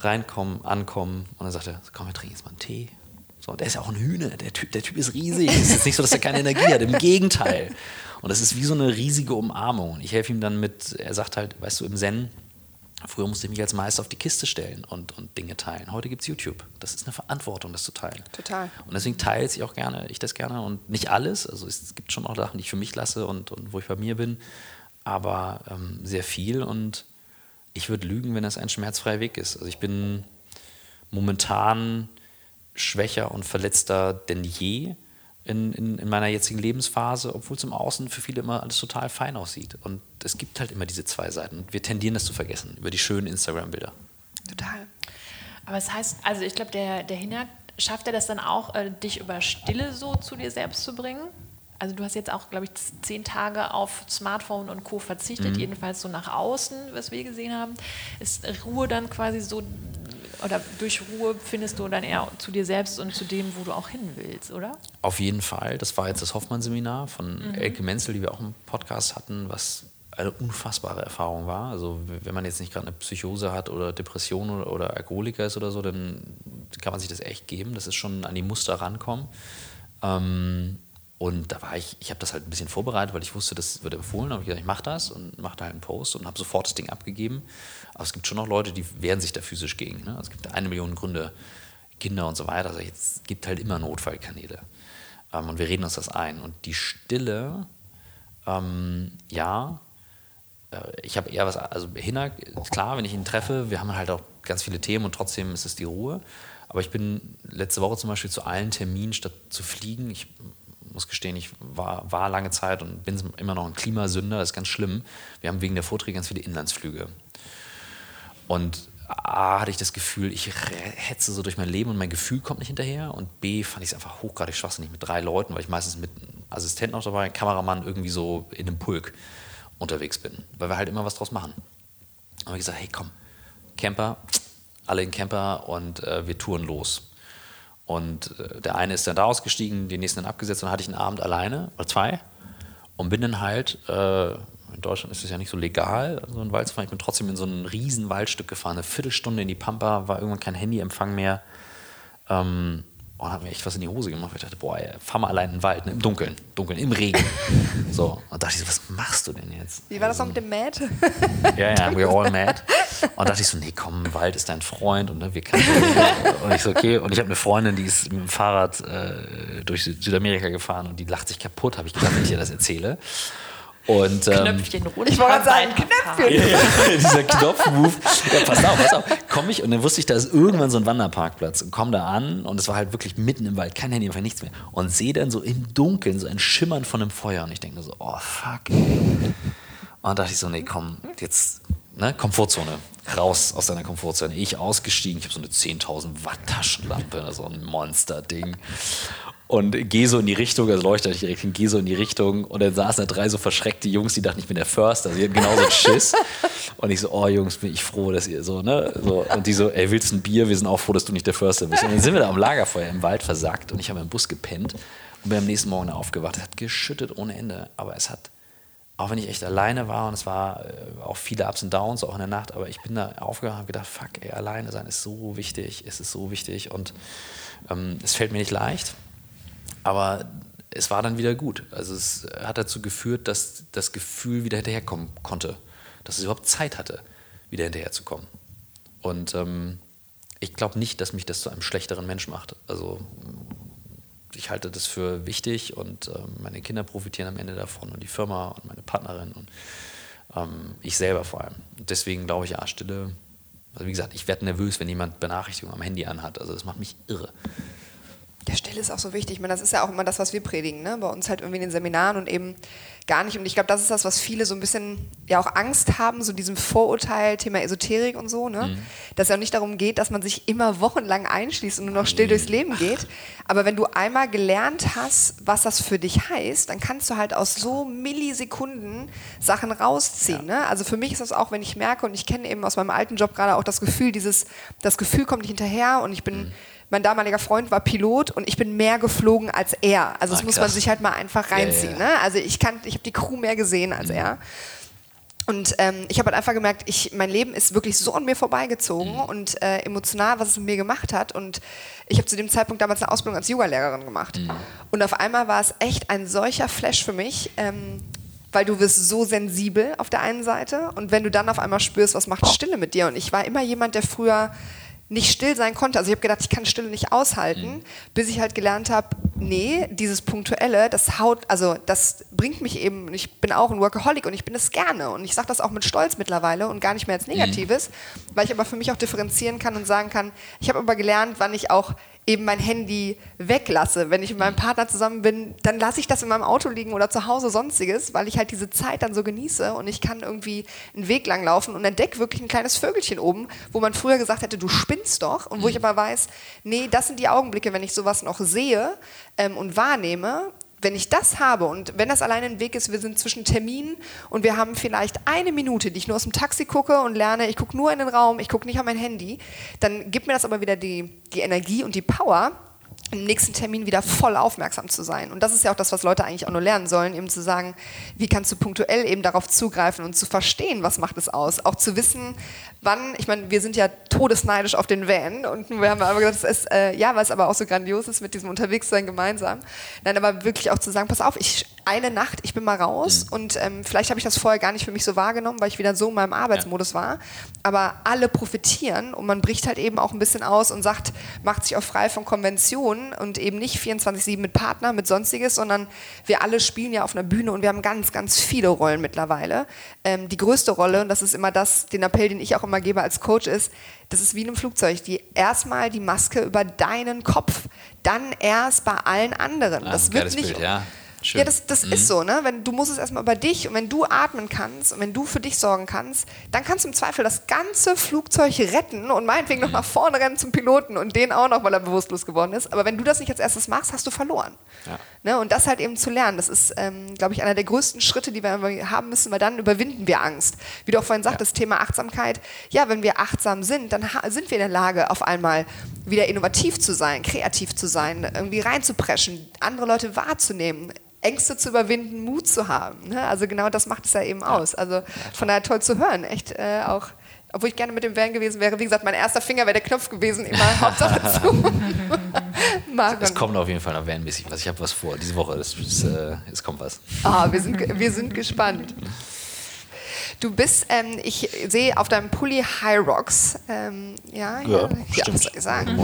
Reinkommen, ankommen. Und dann sagt er, komm, wir trinken jetzt mal einen Tee. So, der ist ja auch ein Hühner. Der Typ, der Typ ist riesig. Es ist jetzt nicht so, dass er keine Energie hat. Im Gegenteil. Und das ist wie so eine riesige Umarmung. Ich helfe ihm dann mit, er sagt halt, weißt du, im Zen, Früher musste ich mich als Meister auf die Kiste stellen und, und Dinge teilen. Heute gibt es YouTube. Das ist eine Verantwortung, das zu teilen.
Total.
Und deswegen teile ich auch gerne, ich das gerne und nicht alles. Also es gibt schon auch Sachen, die ich für mich lasse und, und wo ich bei mir bin, aber ähm, sehr viel. Und ich würde lügen, wenn das ein schmerzfreier Weg ist. Also ich bin momentan schwächer und verletzter denn je in, in, in, meiner jetzigen Lebensphase, obwohl es im Außen für viele immer alles total fein aussieht. Und es gibt halt immer diese zwei Seiten. Wir tendieren das zu vergessen über die schönen Instagram-Bilder.
Total.
Aber es das heißt, also ich glaube, der, der Hinak, schafft er das dann auch, äh, dich über Stille so zu dir selbst zu bringen? Also du hast jetzt auch, glaube ich, zehn Tage auf Smartphone und Co. verzichtet, mhm. jedenfalls so nach außen, was wir gesehen haben. Ist Ruhe dann quasi so oder durch Ruhe findest du dann eher zu dir selbst und zu dem, wo du auch hin willst, oder?
Auf jeden Fall. Das war jetzt das Hoffmann-Seminar von mhm. Elke Menzel, die wir auch im Podcast hatten, was eine unfassbare Erfahrung war. Also wenn man jetzt nicht gerade eine Psychose hat oder Depression oder, oder, Alkoholiker ist oder so, dann kann man sich das echt geben. Das ist schon an die Muster rankommen. Ähm, und da war ich, ich habe das halt ein bisschen vorbereitet, weil ich wusste, das wird empfohlen. Da habe ich gesagt, ich mache das und mache halt einen Post und habe sofort das Ding abgegeben. Aber es gibt schon noch Leute, die wehren sich da physisch gegen. Ne? Es gibt eine Million Gründe, Kinder und so weiter. Also es gibt halt immer Notfallkanäle. Ähm, und wir reden uns das ein. Und die Stille, ähm, ja, äh, ich habe eher was, also Hinak, klar, wenn ich ihn treffe, wir haben halt auch ganz viele Themen und trotzdem ist es die Ruhe. Aber ich bin letzte Woche zum Beispiel zu allen Terminen, statt zu fliegen, ich muss gestehen, ich war, war lange Zeit und bin immer noch ein Klimasünder, das ist ganz schlimm. Wir haben wegen der Vorträge ganz viele Inlandsflüge. Und A, hatte ich das Gefühl, ich hetze so durch mein Leben und mein Gefühl kommt nicht hinterher. Und B, fand ich es einfach hochgradig schwachsinnig mit drei Leuten, weil ich meistens mit einem Assistenten noch dabei, Kameramann irgendwie so in einem Pulk unterwegs bin. Weil wir halt immer was draus machen. Habe ich gesagt, hey komm, Camper, alle in Camper und äh, wir touren los. Und äh, der eine ist dann da ausgestiegen, den nächsten dann abgesetzt und dann hatte ich einen Abend alleine oder zwei und bin dann halt, äh, in Deutschland ist es ja nicht so legal, so einen Wald zu fahren. Ich bin trotzdem in so ein riesen Waldstück gefahren, eine Viertelstunde in die Pampa, war irgendwann kein Handyempfang mehr. Ähm, und oh, hat mir echt was in die Hose gemacht. Ich dachte, boah, ey, fahr mal allein in den Wald, ne? im Dunkeln, Dunkeln, im Regen. so, und dachte ich so, was machst du denn jetzt?
Wie war das also, noch mit dem Mad?
ja, ja, we're all mad. Und dachte ich so, nee, komm, Wald ist dein Freund und ne, wir können. und ich so, okay, und ich habe eine Freundin, die ist mit dem Fahrrad äh, durch Südamerika gefahren und die lacht sich kaputt, habe ich gedacht, wenn ich ihr das erzähle. Und, ähm,
Knöpfchen runter.
Ich wollte gerade sagen. Knöpfchen.
ja, ja, dieser Knopfmove. Ja, pass auf, pass auf. Komme ich und dann wusste ich, da ist irgendwann so ein Wanderparkplatz. Und komme da an und es war halt wirklich mitten im Wald, kein Handy, einfach nichts mehr. Und sehe dann so im Dunkeln so ein Schimmern von einem Feuer. Und ich denke so, oh fuck. Ey. Und dann dachte ich so, nee, komm, jetzt, ne, Komfortzone. Raus aus deiner Komfortzone. Ich ausgestiegen, ich habe so eine 10.000 Watt Taschenlampe, so ein Monster-Ding. Und gehe so in die Richtung, also leuchte nicht direkt hin, gehe so in die Richtung und dann saßen da drei so verschreckte Jungs, die dachten, ich bin der Förster, sie hatten genauso einen Schiss. Und ich so, oh Jungs, bin ich froh, dass ihr so, ne? So, und die so, ey, willst du ein Bier? Wir sind auch froh, dass du nicht der Förster bist. Und dann sind wir da am Lagerfeuer im Wald versackt und ich habe im Bus gepennt und bin am nächsten Morgen aufgewacht. Es hat geschüttet ohne Ende, aber es hat, auch wenn ich echt alleine war und es war äh, auch viele Ups und Downs, auch in der Nacht, aber ich bin da aufgewacht und habe gedacht, fuck, ey, alleine sein ist so wichtig, es ist so wichtig und ähm, es fällt mir nicht leicht. Aber es war dann wieder gut. Also es hat dazu geführt, dass das Gefühl wieder hinterherkommen konnte. Dass es überhaupt Zeit hatte, wieder hinterherzukommen. Und ähm, ich glaube nicht, dass mich das zu einem schlechteren Mensch macht. Also ich halte das für wichtig und ähm, meine Kinder profitieren am Ende davon und die Firma und meine Partnerin und ähm, ich selber vor allem. Deswegen glaube ich, ja, Stille. Also wie gesagt, ich werde nervös, wenn jemand Benachrichtigungen am Handy anhat. Also das macht mich irre.
Der Stille ist auch so wichtig. Ich meine, das ist ja auch immer das, was wir predigen, ne? bei uns halt irgendwie in den Seminaren und eben gar nicht. Und ich glaube, das ist das, was viele so ein bisschen ja auch Angst haben, so diesem Vorurteil, Thema Esoterik und so, ne? Dass es ja auch nicht darum geht, dass man sich immer wochenlang einschließt und nur noch still durchs Leben geht. Aber wenn du einmal gelernt hast, was das für dich heißt, dann kannst du halt aus so Millisekunden Sachen rausziehen. Ne? Also für mich ist das auch, wenn ich merke, und ich kenne eben aus meinem alten Job gerade auch das Gefühl, dieses, das Gefühl kommt nicht hinterher und ich bin mein damaliger Freund war Pilot und ich bin mehr geflogen als er. Also das
Ah,
muss man sich halt mal einfach reinziehen.
Ja, ja.
Ne? Also ich kann, ich habe die Crew mehr gesehen als er. Und ähm, ich habe halt einfach gemerkt, ich, mein Leben ist wirklich so an mir vorbeigezogen und äh, emotional, was es mit mir gemacht hat. Und ich habe zu dem Zeitpunkt damals eine Ausbildung als Yogalehrerin gemacht. Und auf einmal war es echt ein solcher Flash für mich, ähm, weil du wirst so sensibel auf der einen Seite und wenn du dann auf einmal spürst, was macht Stille mit dir. Und ich war immer jemand, der früher nicht still sein konnte. Also ich habe gedacht, ich kann Stille nicht aushalten, bis ich halt gelernt habe, nee, dieses Punktuelle, das haut, also das bringt mich eben, ich bin auch ein Workaholic und ich bin es gerne. Und ich sage das auch mit Stolz mittlerweile und gar nicht mehr als Negatives, weil ich aber für mich auch differenzieren kann und sagen kann, ich habe aber gelernt, wann ich auch eben mein Handy weglasse. Wenn ich mit meinem Partner zusammen bin, dann lasse ich das in meinem Auto liegen oder zu Hause sonstiges, weil ich halt diese Zeit dann so genieße und ich kann irgendwie einen Weg lang laufen und entdecke wirklich ein kleines Vögelchen oben, wo man früher gesagt hätte, du spinnst doch und wo ich aber weiß, nee, das sind die Augenblicke, wenn ich sowas noch sehe ähm, und wahrnehme, wenn ich das habe und wenn das alleine ein Weg ist, wir sind zwischen Terminen und wir haben vielleicht eine Minute, die ich nur aus dem Taxi gucke und lerne, ich gucke nur in den Raum, ich gucke nicht auf mein Handy, dann gibt mir das aber wieder die, die Energie und die Power, im nächsten Termin wieder voll aufmerksam zu sein. Und das ist ja auch das, was Leute eigentlich auch nur lernen sollen, eben zu sagen, wie kannst du punktuell eben darauf zugreifen und zu verstehen, was macht es aus. Auch zu wissen, wann, ich meine, wir sind ja todesneidisch auf den Van und wir haben aber gesagt, es ist, äh, ja, es aber auch so grandios ist mit diesem Unterwegssein gemeinsam. Nein, aber wirklich auch zu sagen, pass auf, ich eine Nacht, ich bin mal raus und ähm, vielleicht habe ich das vorher gar nicht für mich so wahrgenommen, weil ich wieder so in meinem Arbeitsmodus war. Aber alle profitieren und man bricht halt eben auch ein bisschen aus und sagt, macht sich auch frei von Konventionen und eben nicht 24-7 mit Partner, mit sonstiges, sondern wir alle spielen ja auf einer Bühne und wir haben ganz, ganz viele Rollen mittlerweile. Ähm, die größte Rolle, und das ist immer das, den Appell, den ich auch immer gebe als Coach, ist, das ist wie in einem Flugzeug. Die erstmal die Maske über deinen Kopf, dann erst bei allen anderen.
Ah,
das wird nicht.
Bild, ja. Schön.
Ja, das, das ist so, ne? Wenn, du musst es erstmal über dich und wenn du atmen kannst und wenn du für dich sorgen kannst, dann kannst du im Zweifel das ganze Flugzeug retten und meinetwegen noch nach vorne rennen zum Piloten und den auch noch, weil er bewusstlos geworden ist. Aber wenn du das nicht als erstes machst, hast du verloren.
Ja.
Ne? Und das halt eben zu lernen, das ist, ähm, glaube ich, einer der größten Schritte, die wir haben müssen, weil dann überwinden wir Angst. Wie du auch vorhin sagtest, Thema Achtsamkeit. Ja, wenn wir achtsam sind, dann sind wir in der Lage, auf einmal wieder innovativ zu sein, kreativ zu sein, irgendwie reinzupreschen, andere Leute wahrzunehmen. Ängste zu überwinden, Mut zu haben. Ne? Also genau das macht es ja eben aus. Also von daher toll zu hören. Echt äh, auch, obwohl ich gerne mit dem Van gewesen wäre. Wie gesagt, mein erster Finger wäre der Knopf gewesen. Immer Hauptsache zu. Machen.
Es kommt auf jeden Fall noch vanmäßig was. Ich habe was vor. Diese Woche, das, äh, es kommt was.
Ah, wir, sind, wir sind gespannt. Du bist, ähm, ich sehe auf deinem Pulli High Rocks, ähm, ja, ja, ja, was soll ich sagen?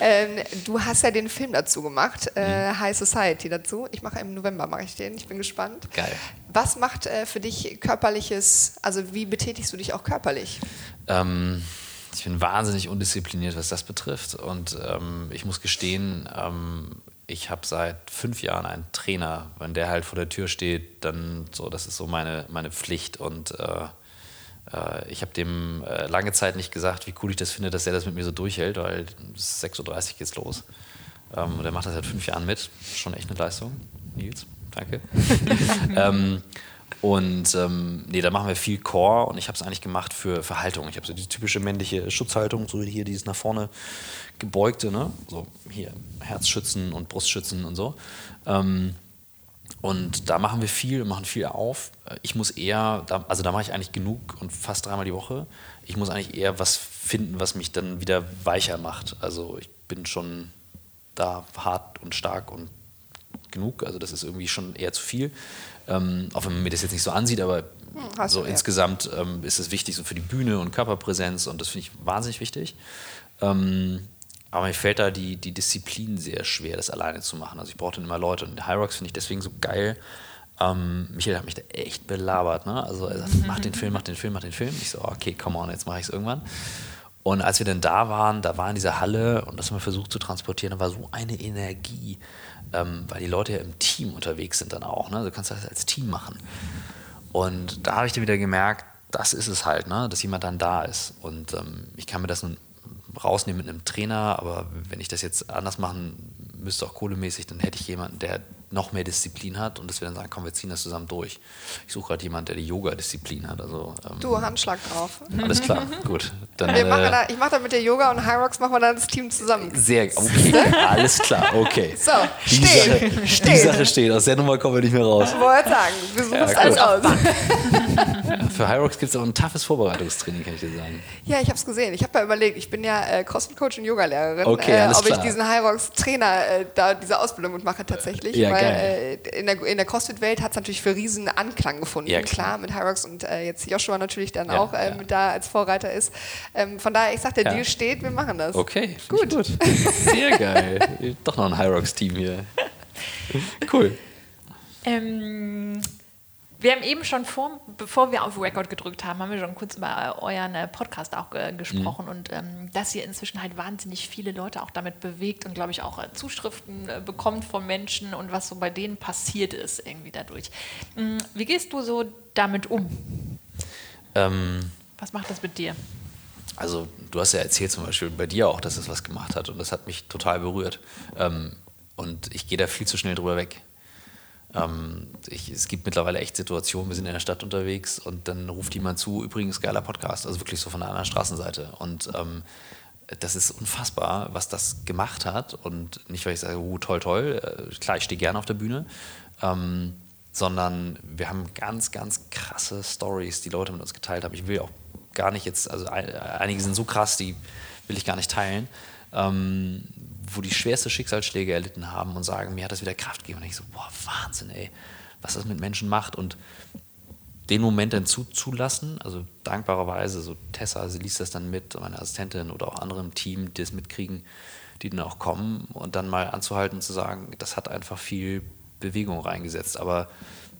Ähm, du hast ja den Film dazu gemacht, äh, High Society dazu. Ich mache im November, mache ich den. Ich bin gespannt.
Geil.
Was macht äh, für dich körperliches, also wie betätigst du dich auch körperlich?
Ähm, ich bin wahnsinnig undiszipliniert, was das betrifft. Und ähm, ich muss gestehen, ähm, ich habe seit fünf Jahren einen Trainer. Wenn der halt vor der Tür steht, dann so, das ist so meine, meine Pflicht. Und äh, äh, ich habe dem äh, lange Zeit nicht gesagt, wie cool ich das finde, dass er das mit mir so durchhält, weil es 6.30 Uhr geht's los. Ähm, und er macht das seit fünf Jahren mit. Schon echt eine Leistung. Nils, danke. ähm, und ähm, nee, da machen wir viel Core und ich habe es eigentlich gemacht für, für Haltung. Ich habe so die typische männliche Schutzhaltung, so hier dieses nach vorne gebeugte, ne? so hier Herzschützen und Brustschützen und so. Ähm, und da machen wir viel, machen viel auf. Ich muss eher, da, also da mache ich eigentlich genug und fast dreimal die Woche. Ich muss eigentlich eher was finden, was mich dann wieder weicher macht. Also ich bin schon da hart und stark und genug. Also das ist irgendwie schon eher zu viel. Ähm, auch wenn man mir das jetzt nicht so ansieht, aber hm, so insgesamt ähm, ist es wichtig so für die Bühne und Körperpräsenz und das finde ich wahnsinnig wichtig. Ähm, aber mir fällt da die, die Disziplin sehr schwer, das alleine zu machen. Also ich brauche dann immer Leute und Rocks finde ich deswegen so geil. Ähm, Michael hat mich da echt belabert. Ne? Also er sagt, mach den Film, mach den Film, mach den Film. Ich so, okay, come on, jetzt mache ich es irgendwann. Und als wir dann da waren, da war in dieser Halle und das haben wir versucht zu transportieren, da war so eine Energie ähm, weil die Leute ja im Team unterwegs sind dann auch. Ne? Du kannst das als Team machen. Und da habe ich dann wieder gemerkt, das ist es halt, ne? dass jemand dann da ist. Und ähm, ich kann mir das nun rausnehmen mit einem Trainer, aber wenn ich das jetzt anders machen müsste, auch kohlemäßig, dann hätte ich jemanden, der noch mehr Disziplin hat und dass wir dann sagen, komm, wir ziehen das zusammen durch. Ich suche gerade jemanden, der die Yoga-Disziplin hat. Also,
ähm, du, Handschlag drauf.
Alles klar, gut.
Dann, wir machen äh, da, ich mache da mit der Yoga und Hyrox machen wir dann das Team zusammen.
Sehr, okay, alles klar, okay.
So,
die
steht,
Sache,
steht.
Die Sache steht, aus der Nummer kommen wir nicht mehr raus.
Ich wollte sagen, wir suchen ja, alles aus.
Für Hyrox gibt es auch ein toughes Vorbereitungstraining, kann ich dir sagen.
Ja, ich habe es gesehen. Ich habe ja überlegt, ich bin ja äh, CrossFit-Coach und Yogalehrerin,
okay,
äh,
ob
klar. ich diesen Hyrox-Trainer äh, da diese Ausbildung mitmache tatsächlich.
Ja,
weil. Äh, in der, in der CrossFit-Welt hat es natürlich für riesen Anklang gefunden.
Ja,
klar.
klar.
mit Hyrox und äh, jetzt Joshua natürlich dann auch da als Vorreiter ist. Ähm, von daher, ich sag, der
Ja.
Deal steht, wir machen das.
Okay,
Gut.
gut. Sehr geil. Doch noch ein Hyrox-Team hier. Cool.
Ähm, wir haben eben schon vor, bevor wir auf Record gedrückt haben, haben wir schon kurz über euren äh, Podcast auch äh, gesprochen und ähm, dass ihr inzwischen halt wahnsinnig viele Leute auch damit bewegt und glaube ich auch äh, Zuschriften äh, bekommt von Menschen und was so bei denen passiert ist irgendwie dadurch. Mm, Wie gehst du so damit um?
Ähm,
Was macht das mit dir?
Also du hast ja erzählt zum Beispiel bei dir auch, dass es was gemacht hat und das hat mich total berührt. Ähm, und ich gehe da viel zu schnell drüber weg. Ähm, ich, es gibt mittlerweile echt Situationen, wir sind in der Stadt unterwegs und dann ruft jemand zu, übrigens geiler Podcast, also wirklich so von der anderen Straßenseite. Und ähm, das ist unfassbar, was das gemacht hat. Und nicht, weil ich sage, uh, toll, toll, äh, klar, ich stehe gerne auf der Bühne, ähm, sondern wir haben ganz, ganz krasse Stories, die Leute mit uns geteilt haben. Ich will auch gar nicht jetzt, also ein, einige sind so krass, die will ich gar nicht teilen, ähm, wo die schwerste Schicksalsschläge erlitten haben und sagen, mir hat das wieder Kraft gegeben. Und ich so, boah, Wahnsinn, ey, was das mit Menschen macht. Und den Moment dann zuzulassen, also dankbarerweise, so Tessa, sie liest das dann mit, meine Assistentin oder auch andere im Team, die das mitkriegen, die dann auch kommen und dann mal anzuhalten und zu sagen, das hat einfach viel Bewegung reingesetzt. Aber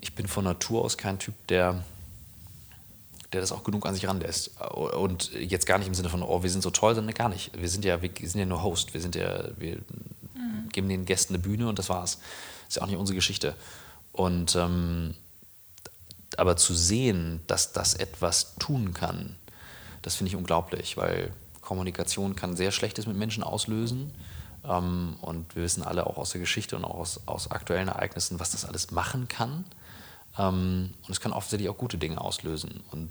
ich bin von Natur aus kein Typ, der, der das auch genug an sich ranlässt. Und jetzt gar nicht im Sinne von, oh, wir sind so toll, sondern gar nicht. Wir sind ja, wir sind ja nur Host, wir sind ja, wir geben den Gästen eine Bühne und das war's. Ist ja auch nicht unsere Geschichte. Und ähm, aber zu sehen, dass das etwas tun kann, das finde ich unglaublich, weil Kommunikation kann sehr Schlechtes mit Menschen auslösen. Ähm, und wir wissen alle auch aus der Geschichte und auch aus, aus aktuellen Ereignissen, was das alles machen kann. Ähm, und es kann offensichtlich auch gute Dinge auslösen. Und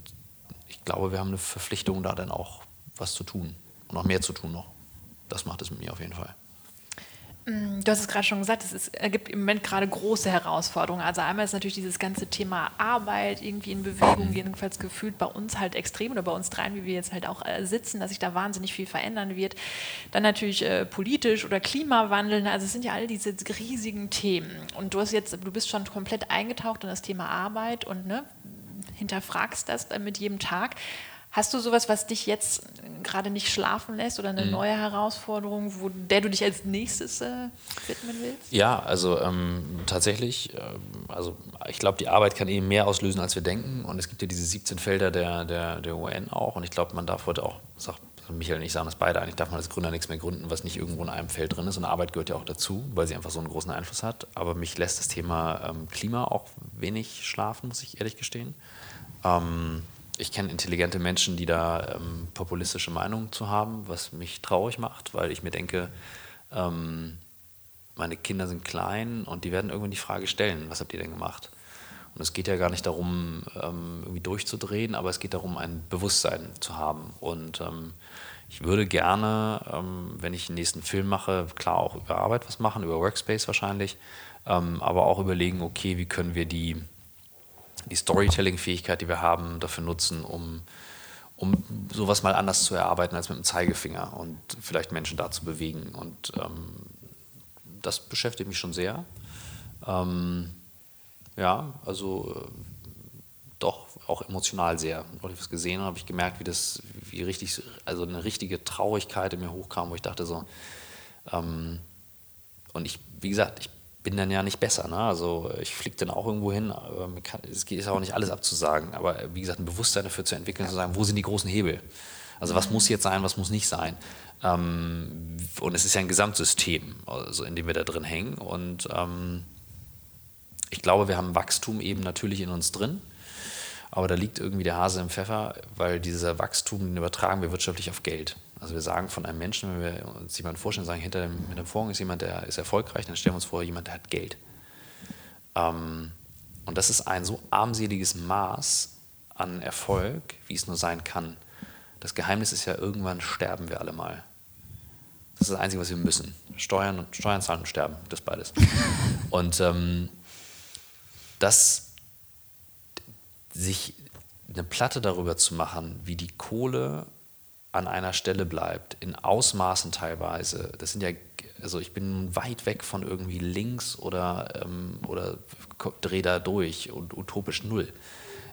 ich glaube, wir haben eine Verpflichtung, da dann auch was zu tun und noch mehr zu tun noch. Das macht es mit mir auf jeden Fall.
Du hast es gerade schon gesagt, es ist, ergibt im Moment gerade große Herausforderungen. Also einmal ist natürlich dieses ganze Thema Arbeit irgendwie in Bewegung, jedenfalls gefühlt bei uns halt extrem oder bei uns dreien, wie wir jetzt halt auch äh, sitzen, dass sich da wahnsinnig viel verändern wird. Dann natürlich äh, politisch oder Klimawandel, also es sind ja all diese riesigen Themen. Und du hast jetzt, du bist schon komplett eingetaucht in das Thema Arbeit und ne, hinterfragst das dann mit jedem Tag. Hast du sowas, was dich jetzt gerade nicht schlafen lässt oder eine mhm. neue Herausforderung, wo, der du dich als nächstes äh, widmen willst?
Ja, also ähm, tatsächlich, äh, also ich glaube, die Arbeit kann eben mehr auslösen, als wir denken. Und es gibt ja diese 17 Felder der, der, der UN auch. Und ich glaube, man darf heute auch, sagt Michael und ich sagen das beide, eigentlich darf man als Gründer nichts mehr gründen, was nicht irgendwo in einem Feld drin ist. Und Arbeit gehört ja auch dazu, weil sie einfach so einen großen Einfluss hat. Aber mich lässt das Thema ähm, Klima auch wenig schlafen, muss ich ehrlich gestehen. Ähm, ich kenne intelligente Menschen, die da ähm, populistische Meinungen zu haben, was mich traurig macht, weil ich mir denke, ähm, meine Kinder sind klein und die werden irgendwann die Frage stellen, was habt ihr denn gemacht? Und es geht ja gar nicht darum, ähm, irgendwie durchzudrehen, aber es geht darum, ein Bewusstsein zu haben. Und ähm, ich würde gerne, ähm, wenn ich den nächsten Film mache, klar auch über Arbeit was machen, über Workspace wahrscheinlich, aber auch überlegen, okay, wie können wir die die Storytelling-Fähigkeit, die wir haben, dafür nutzen, um, um sowas mal anders zu erarbeiten als mit dem Zeigefinger und vielleicht Menschen da zu bewegen. Und ähm, das beschäftigt mich schon sehr. Ähm, ja, also äh, doch auch emotional sehr. Als ich was gesehen habe, habe ich gemerkt, wie das, wie richtig, also eine richtige Traurigkeit in mir hochkam, wo ich dachte so, ähm, und ich, wie gesagt, ich bin dann ja nicht besser. Ne? Also ich fliege dann auch irgendwo hin. es geht auch nicht alles abzusagen. Aber wie gesagt, ein Bewusstsein dafür zu entwickeln, zu sagen, wo sind die großen Hebel? Also was muss jetzt sein, was muss nicht sein? Ähm, und es ist ja ein Gesamtsystem, also in dem wir da drin hängen. Und ähm, ich glaube, wir haben Wachstum eben natürlich in uns drin. Aber da liegt irgendwie der Hase im Pfeffer, weil dieser Wachstum, den übertragen wir wirtschaftlich auf Geld. Also wir sagen von einem Menschen, wenn wir uns jemanden vorstellen, sagen, hinter dem, hinter dem Vorhang ist jemand, der ist erfolgreich, dann stellen wir uns vor, jemand, der hat Geld. Ähm, und das ist ein so armseliges Maß an Erfolg, wie es nur sein kann. Das Geheimnis ist ja, irgendwann sterben wir alle mal. Das ist das Einzige, was wir müssen. Steuern, und, Steuern zahlen und sterben, das beides. Und ähm, das, sich eine Platte darüber zu machen, wie die Kohle an einer Stelle bleibt, in Ausmaßen teilweise, das sind ja, also ich bin weit weg von irgendwie links oder, ähm, oder dreh da durch und utopisch null.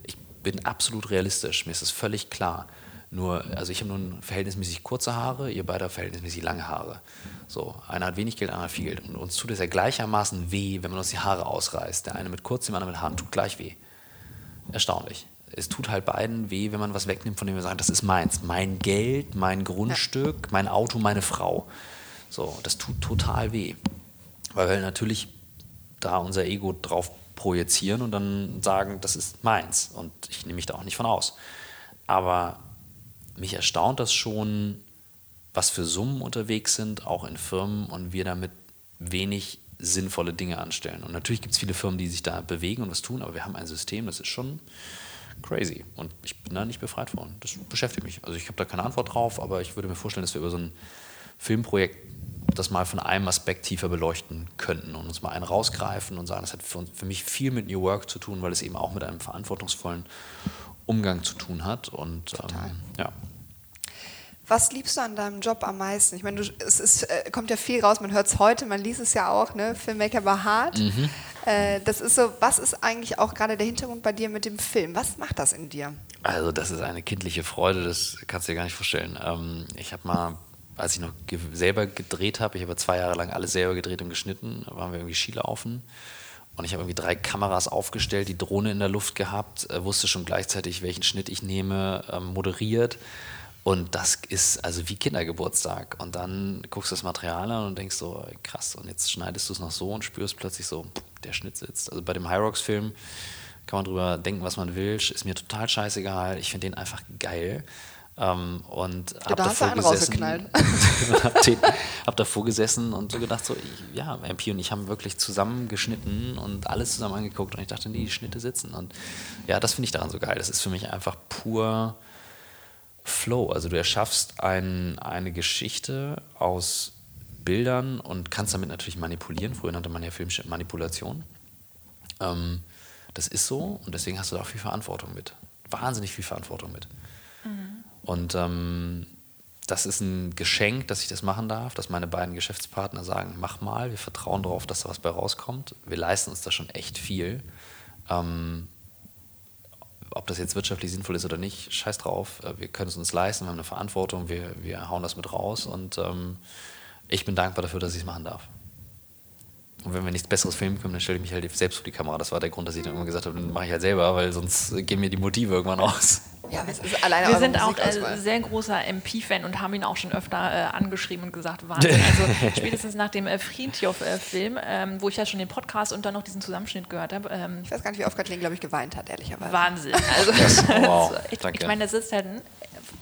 Ich bin absolut realistisch, mir ist das völlig klar. Nur, also ich habe nun verhältnismäßig kurze Haare, ihr beide verhältnismäßig lange Haare. So, einer hat wenig Geld, einer hat viel Geld. Und uns tut es ja gleichermaßen weh, wenn man uns die Haare ausreißt. Der eine mit kurzem, der andere mit Haaren tut gleich weh. Erstaunlich es tut halt beiden weh, wenn man was wegnimmt, von dem wir sagen, das ist meins. Mein Geld, mein Grundstück, ja. mein Auto, meine Frau. So, das tut total weh. Weil wir natürlich da unser Ego drauf projizieren und dann sagen, das ist meins. Und ich nehme mich da auch nicht von aus. Aber mich erstaunt das schon, was für Summen unterwegs sind, auch in Firmen, und wir damit wenig sinnvolle Dinge anstellen. Und natürlich gibt es viele Firmen, die sich da bewegen und was tun, aber wir haben ein System, das ist schon crazy. Und ich bin da nicht befreit von. Das beschäftigt mich. Also ich habe da keine Antwort drauf, aber ich würde mir vorstellen, dass wir über so ein Filmprojekt das mal von einem Aspekt tiefer beleuchten könnten und uns mal einen rausgreifen und sagen, das hat für, uns, für mich viel mit New Work zu tun, weil es eben auch mit einem verantwortungsvollen Umgang zu tun hat. Und ähm, ja.
Was liebst du an deinem Job am meisten? Ich meine, du, es ist, äh, kommt ja viel raus, man hört es heute, man liest es ja auch, ne? Filmmaker war hart. Mhm. Äh, das ist so, was ist eigentlich auch gerade der Hintergrund bei dir mit dem Film? Was macht das in dir?
Also, das ist eine kindliche Freude, das kannst du dir gar nicht vorstellen. Ähm, ich habe mal, als ich noch ge selber gedreht habe, ich habe zwei Jahre lang alles selber gedreht und geschnitten, waren wir irgendwie Skilaufen. Und ich habe irgendwie drei Kameras aufgestellt, die Drohne in der Luft gehabt, äh, wusste schon gleichzeitig, welchen Schnitt ich nehme, ähm, moderiert und das ist also wie Kindergeburtstag. Und dann guckst du das Material an und denkst so, krass, und jetzt schneidest du es noch so und spürst plötzlich so, der Schnitt sitzt. Also bei dem High Rocks Film kann man drüber denken, was man will, ist mir total scheißegal. Ich finde den einfach geil. Ähm, und
ja, hab da davor gesessen,
hab, den, hab davor gesessen und so gedacht, so, ja, MP und ich haben wirklich zusammen geschnitten und alles zusammen angeguckt und ich dachte, nee, die Schnitte sitzen. Und ja, das finde ich daran so geil. Das ist für mich einfach pur Flow. Also du erschaffst ein, eine Geschichte aus Bildern und kannst damit natürlich manipulieren. Früher nannte man ja Filmmanipulation. Ähm, das ist so und deswegen hast du da auch viel Verantwortung mit. Wahnsinnig viel Verantwortung mit. Mhm. Und ähm, das ist ein Geschenk, dass ich das machen darf, dass meine beiden Geschäftspartner sagen, mach mal, wir vertrauen darauf, dass da was bei rauskommt. Wir leisten uns da schon echt viel. Ähm, ob das jetzt wirtschaftlich sinnvoll ist oder nicht, scheiß drauf. Äh, wir können es uns leisten, wir haben eine Verantwortung, wir, wir hauen das mit raus und ähm, ich bin dankbar dafür, dass ich es machen darf. Und wenn wir nichts Besseres filmen können, dann stelle ich mich halt selbst vor die Kamera. Das war der Grund, dass ich dann immer gesagt habe, dann mache ich halt selber, weil sonst gehen mir die Motive irgendwann aus.
Ja, es ist alleine
Wir sind auch äh,
Musikauswahl.
sehr großer MP-Fan und haben ihn auch schon öfter äh, angeschrieben und gesagt, Wahnsinn. Also spätestens nach dem äh, Friedhof-Film, ähm, wo ich ja schon den Podcast und dann noch diesen Zusammenschnitt gehört habe, ähm,
Ich weiß gar nicht, wie oft Kathleen, glaube ich, geweint hat, ehrlicherweise.
Wahnsinn. Also,
wow,
ich,
danke.
ich meine, da sitzt halt ein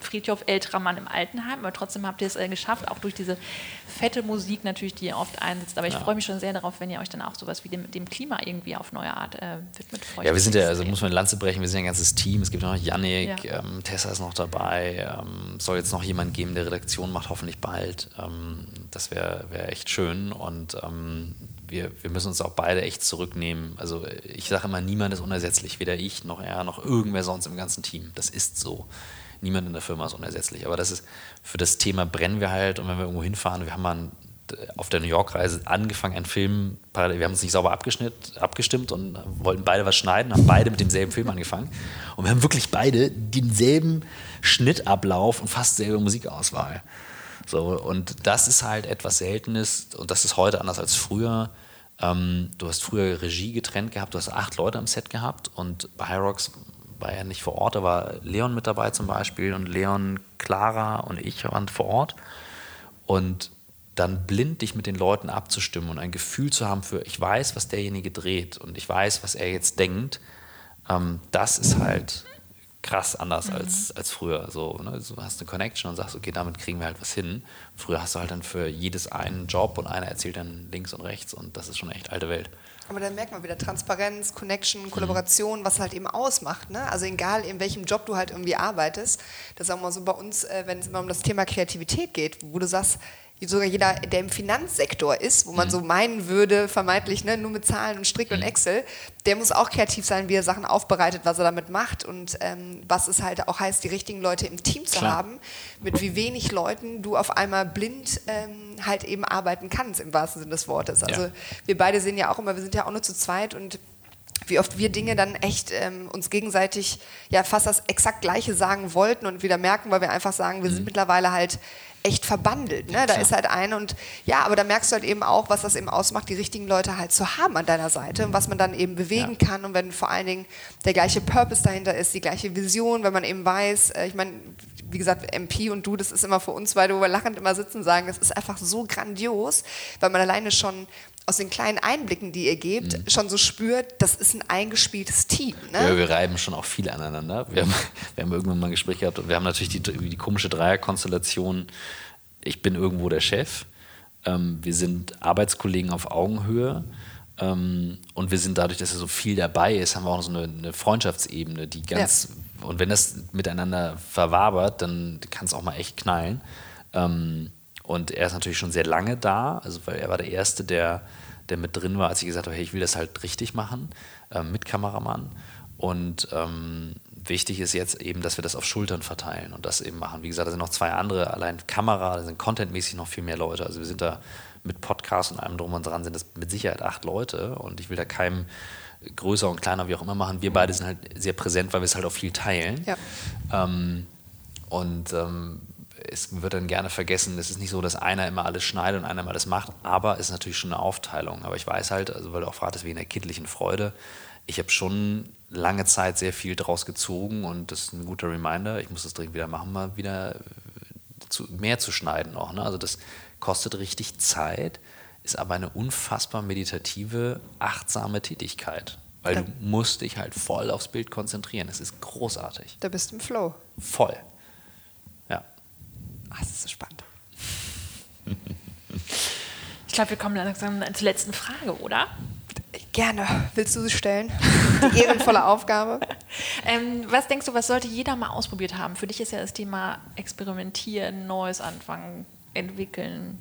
Friedhof älterer Mann im Altenheim, aber trotzdem habt ihr es äh, geschafft, auch durch diese fette Musik natürlich, die ihr oft einsetzt. Aber ich freue mich schon sehr darauf, wenn ihr euch dann auch sowas wie dem, dem Klima irgendwie auf neue Art äh, widmet.
Ja, wir sind ja, also muss man eine Lanze brechen, wir sind ja ein ganzes Team. Es gibt noch Yannick,
Ja.
ähm, Tessa ist noch dabei. Ähm, soll jetzt noch jemand geben, der Redaktion macht, hoffentlich bald. Ähm, das wäre wär echt schön. Und ähm, wir, wir müssen uns auch beide echt zurücknehmen. Also ich sage immer, niemand ist unersetzlich. Weder ich noch er noch irgendwer sonst im ganzen Team. Das ist so. Niemand in der Firma ist unersetzlich. Aber das ist für das Thema brennen wir halt. Und wenn wir irgendwo hinfahren, wir haben mal ein auf der New York-Reise angefangen, einen Film, parallel- wir haben uns nicht sauber abgestimmt und wollten beide was schneiden, haben beide mit demselben Film angefangen. Und wir haben wirklich beide denselben Schnittablauf und fast selbe Musikauswahl. So, und das ist halt etwas Seltenes und das ist heute anders als früher. Ähm, du hast früher Regie getrennt gehabt, du hast acht Leute am Set gehabt und bei Hyrox war er nicht vor Ort, da war Leon mit dabei zum Beispiel und Leon, Clara und ich waren vor Ort. Und dann blind dich mit den Leuten abzustimmen und ein Gefühl zu haben für, ich weiß, was derjenige dreht und ich weiß, was er jetzt denkt, ähm, das ist halt krass anders als, als früher. So, ne? Du hast eine Connection und sagst, okay, damit kriegen wir halt was hin. Früher hast du halt dann für jedes einen Job und einer erzählt dann links und rechts und das ist schon echt alte Welt.
Aber dann merkt man wieder Transparenz, Connection, Kollaboration, was halt eben ausmacht. Ne? Also egal, in welchem Job du halt irgendwie arbeitest. Das ist auch mal so bei uns, äh, wenn es immer um das Thema Kreativität geht, wo du sagst, sogar jeder, der im Finanzsektor ist, wo man so meinen würde, vermeintlich ne, nur mit Zahlen und Strick und Excel, der muss auch kreativ sein, wie er Sachen aufbereitet, was er damit macht und ähm, was es halt auch heißt, die richtigen Leute im Team zu
Klar.
haben, mit wie wenig Leuten du auf einmal blind ähm, halt eben arbeiten kannst, im wahrsten Sinne des Wortes. Also
Ja.
wir beide sehen ja auch immer, wir sind ja auch nur zu zweit und wie oft wir Dinge dann echt ähm, uns gegenseitig ja fast das exakt Gleiche sagen wollten und wieder merken, weil wir einfach sagen, wir sind mittlerweile halt echt verbandelt. Ne? Da
klar.
ist halt eine und ja, aber da merkst du halt eben auch, was das eben ausmacht, die richtigen Leute halt zu haben an deiner Seite und was man dann eben bewegen
Ja.
kann und wenn vor allen Dingen der gleiche Purpose dahinter ist, die gleiche Vision, wenn man eben weiß, äh, ich meine, wie gesagt, MP und du, das ist immer für uns wo wir lachend immer sitzen und sagen, das ist einfach so grandios, weil man alleine schon aus den kleinen Einblicken, die ihr gebt, schon so spürt, das ist ein eingespieltes Team. Ne?
Ja, wir reiben schon auch viel aneinander. Wir haben, wir haben irgendwann mal ein Gespräch gehabt und wir haben natürlich die, die komische Dreierkonstellation. Ich bin irgendwo der Chef. Ähm, wir sind Arbeitskollegen auf Augenhöhe. Ähm, und wir sind dadurch, dass er so viel dabei ist, haben wir auch so eine, eine Freundschaftsebene, die ganz. Und wenn das miteinander verwabert, dann kann es auch mal echt knallen. Ähm, und er ist natürlich schon sehr lange da, also weil er war der Erste, der, der mit drin war, als ich gesagt habe, hey, ich will das halt richtig machen, ähm, mit Kameramann. Und ähm, wichtig ist jetzt eben, dass wir das auf Schultern verteilen und das eben machen. Wie gesagt, da sind noch zwei andere, allein Kamera, da sind contentmäßig noch viel mehr Leute. Also wir sind da mit Podcast und allem drum und dran, sind das mit Sicherheit acht Leute und ich will da keinem größer und kleiner, wie auch immer machen. Wir beide sind halt sehr präsent, weil wir es halt auch viel teilen.
Ja.
Ähm, und ähm, es wird dann gerne vergessen, es ist nicht so, dass einer immer alles schneidet und einer immer alles macht, aber es ist natürlich schon eine Aufteilung. Aber ich weiß halt, also weil du auch fragtest, wie in der kindlichen Freude, ich habe schon lange Zeit sehr viel draus gezogen und das ist ein guter Reminder. Ich muss das dringend wieder machen, mal wieder äh, zu, mehr zu schneiden auch. Ne? Also das kostet richtig Zeit, ist aber eine unfassbar meditative, achtsame Tätigkeit. Weil du musst dich halt voll aufs Bild konzentrieren. Es ist großartig.
Da bist du im Flow.
Voll. Ja.
Ach, das ist so spannend.
Ich glaube, wir kommen langsam zur letzten Frage, oder?
Gerne. Willst du sie stellen? Die ehrenvolle Aufgabe.
Ähm, was denkst du, was sollte jeder mal ausprobiert haben? Für dich ist ja das Thema Experimentieren, Neues anfangen, entwickeln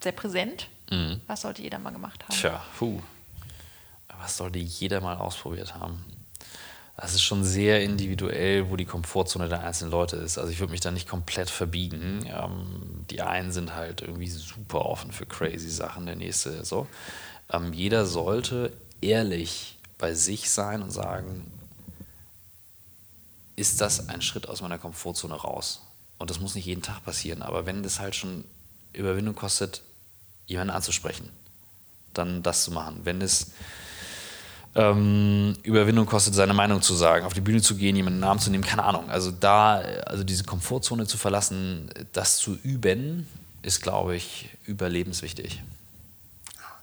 sehr präsent. Was sollte jeder mal gemacht haben?
Tja, puh. Was sollte jeder mal ausprobiert haben? Das ist schon sehr individuell, wo die Komfortzone der einzelnen Leute ist. Also ich würde mich da nicht komplett verbiegen. Ähm, die einen sind halt irgendwie super offen für crazy Sachen, der nächste so. Ähm, jeder sollte ehrlich bei sich sein und sagen, ist das ein Schritt aus meiner Komfortzone raus. Und das muss nicht jeden Tag passieren, aber wenn das halt schon Überwindung kostet, jemanden anzusprechen, dann das zu machen. Wenn es ähm, Überwindung kostet, seine Meinung zu sagen, auf die Bühne zu gehen, jemanden Namen zu nehmen, keine Ahnung. Also da, also diese Komfortzone zu verlassen, das zu üben, ist, glaube ich, überlebenswichtig.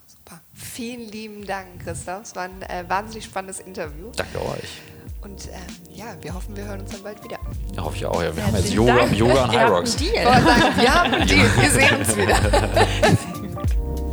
Super. Vielen lieben Dank, Christoph. Es war ein äh, wahnsinnig spannendes Interview.
Danke euch.
Und ähm, ja, wir hoffen, wir hören uns dann bald wieder.
Ja, hoffe ich auch. Ja, wir haben jetzt Yoga, Yoga und High Rocks.
Wir haben einen Deal. Wir sehen uns wieder.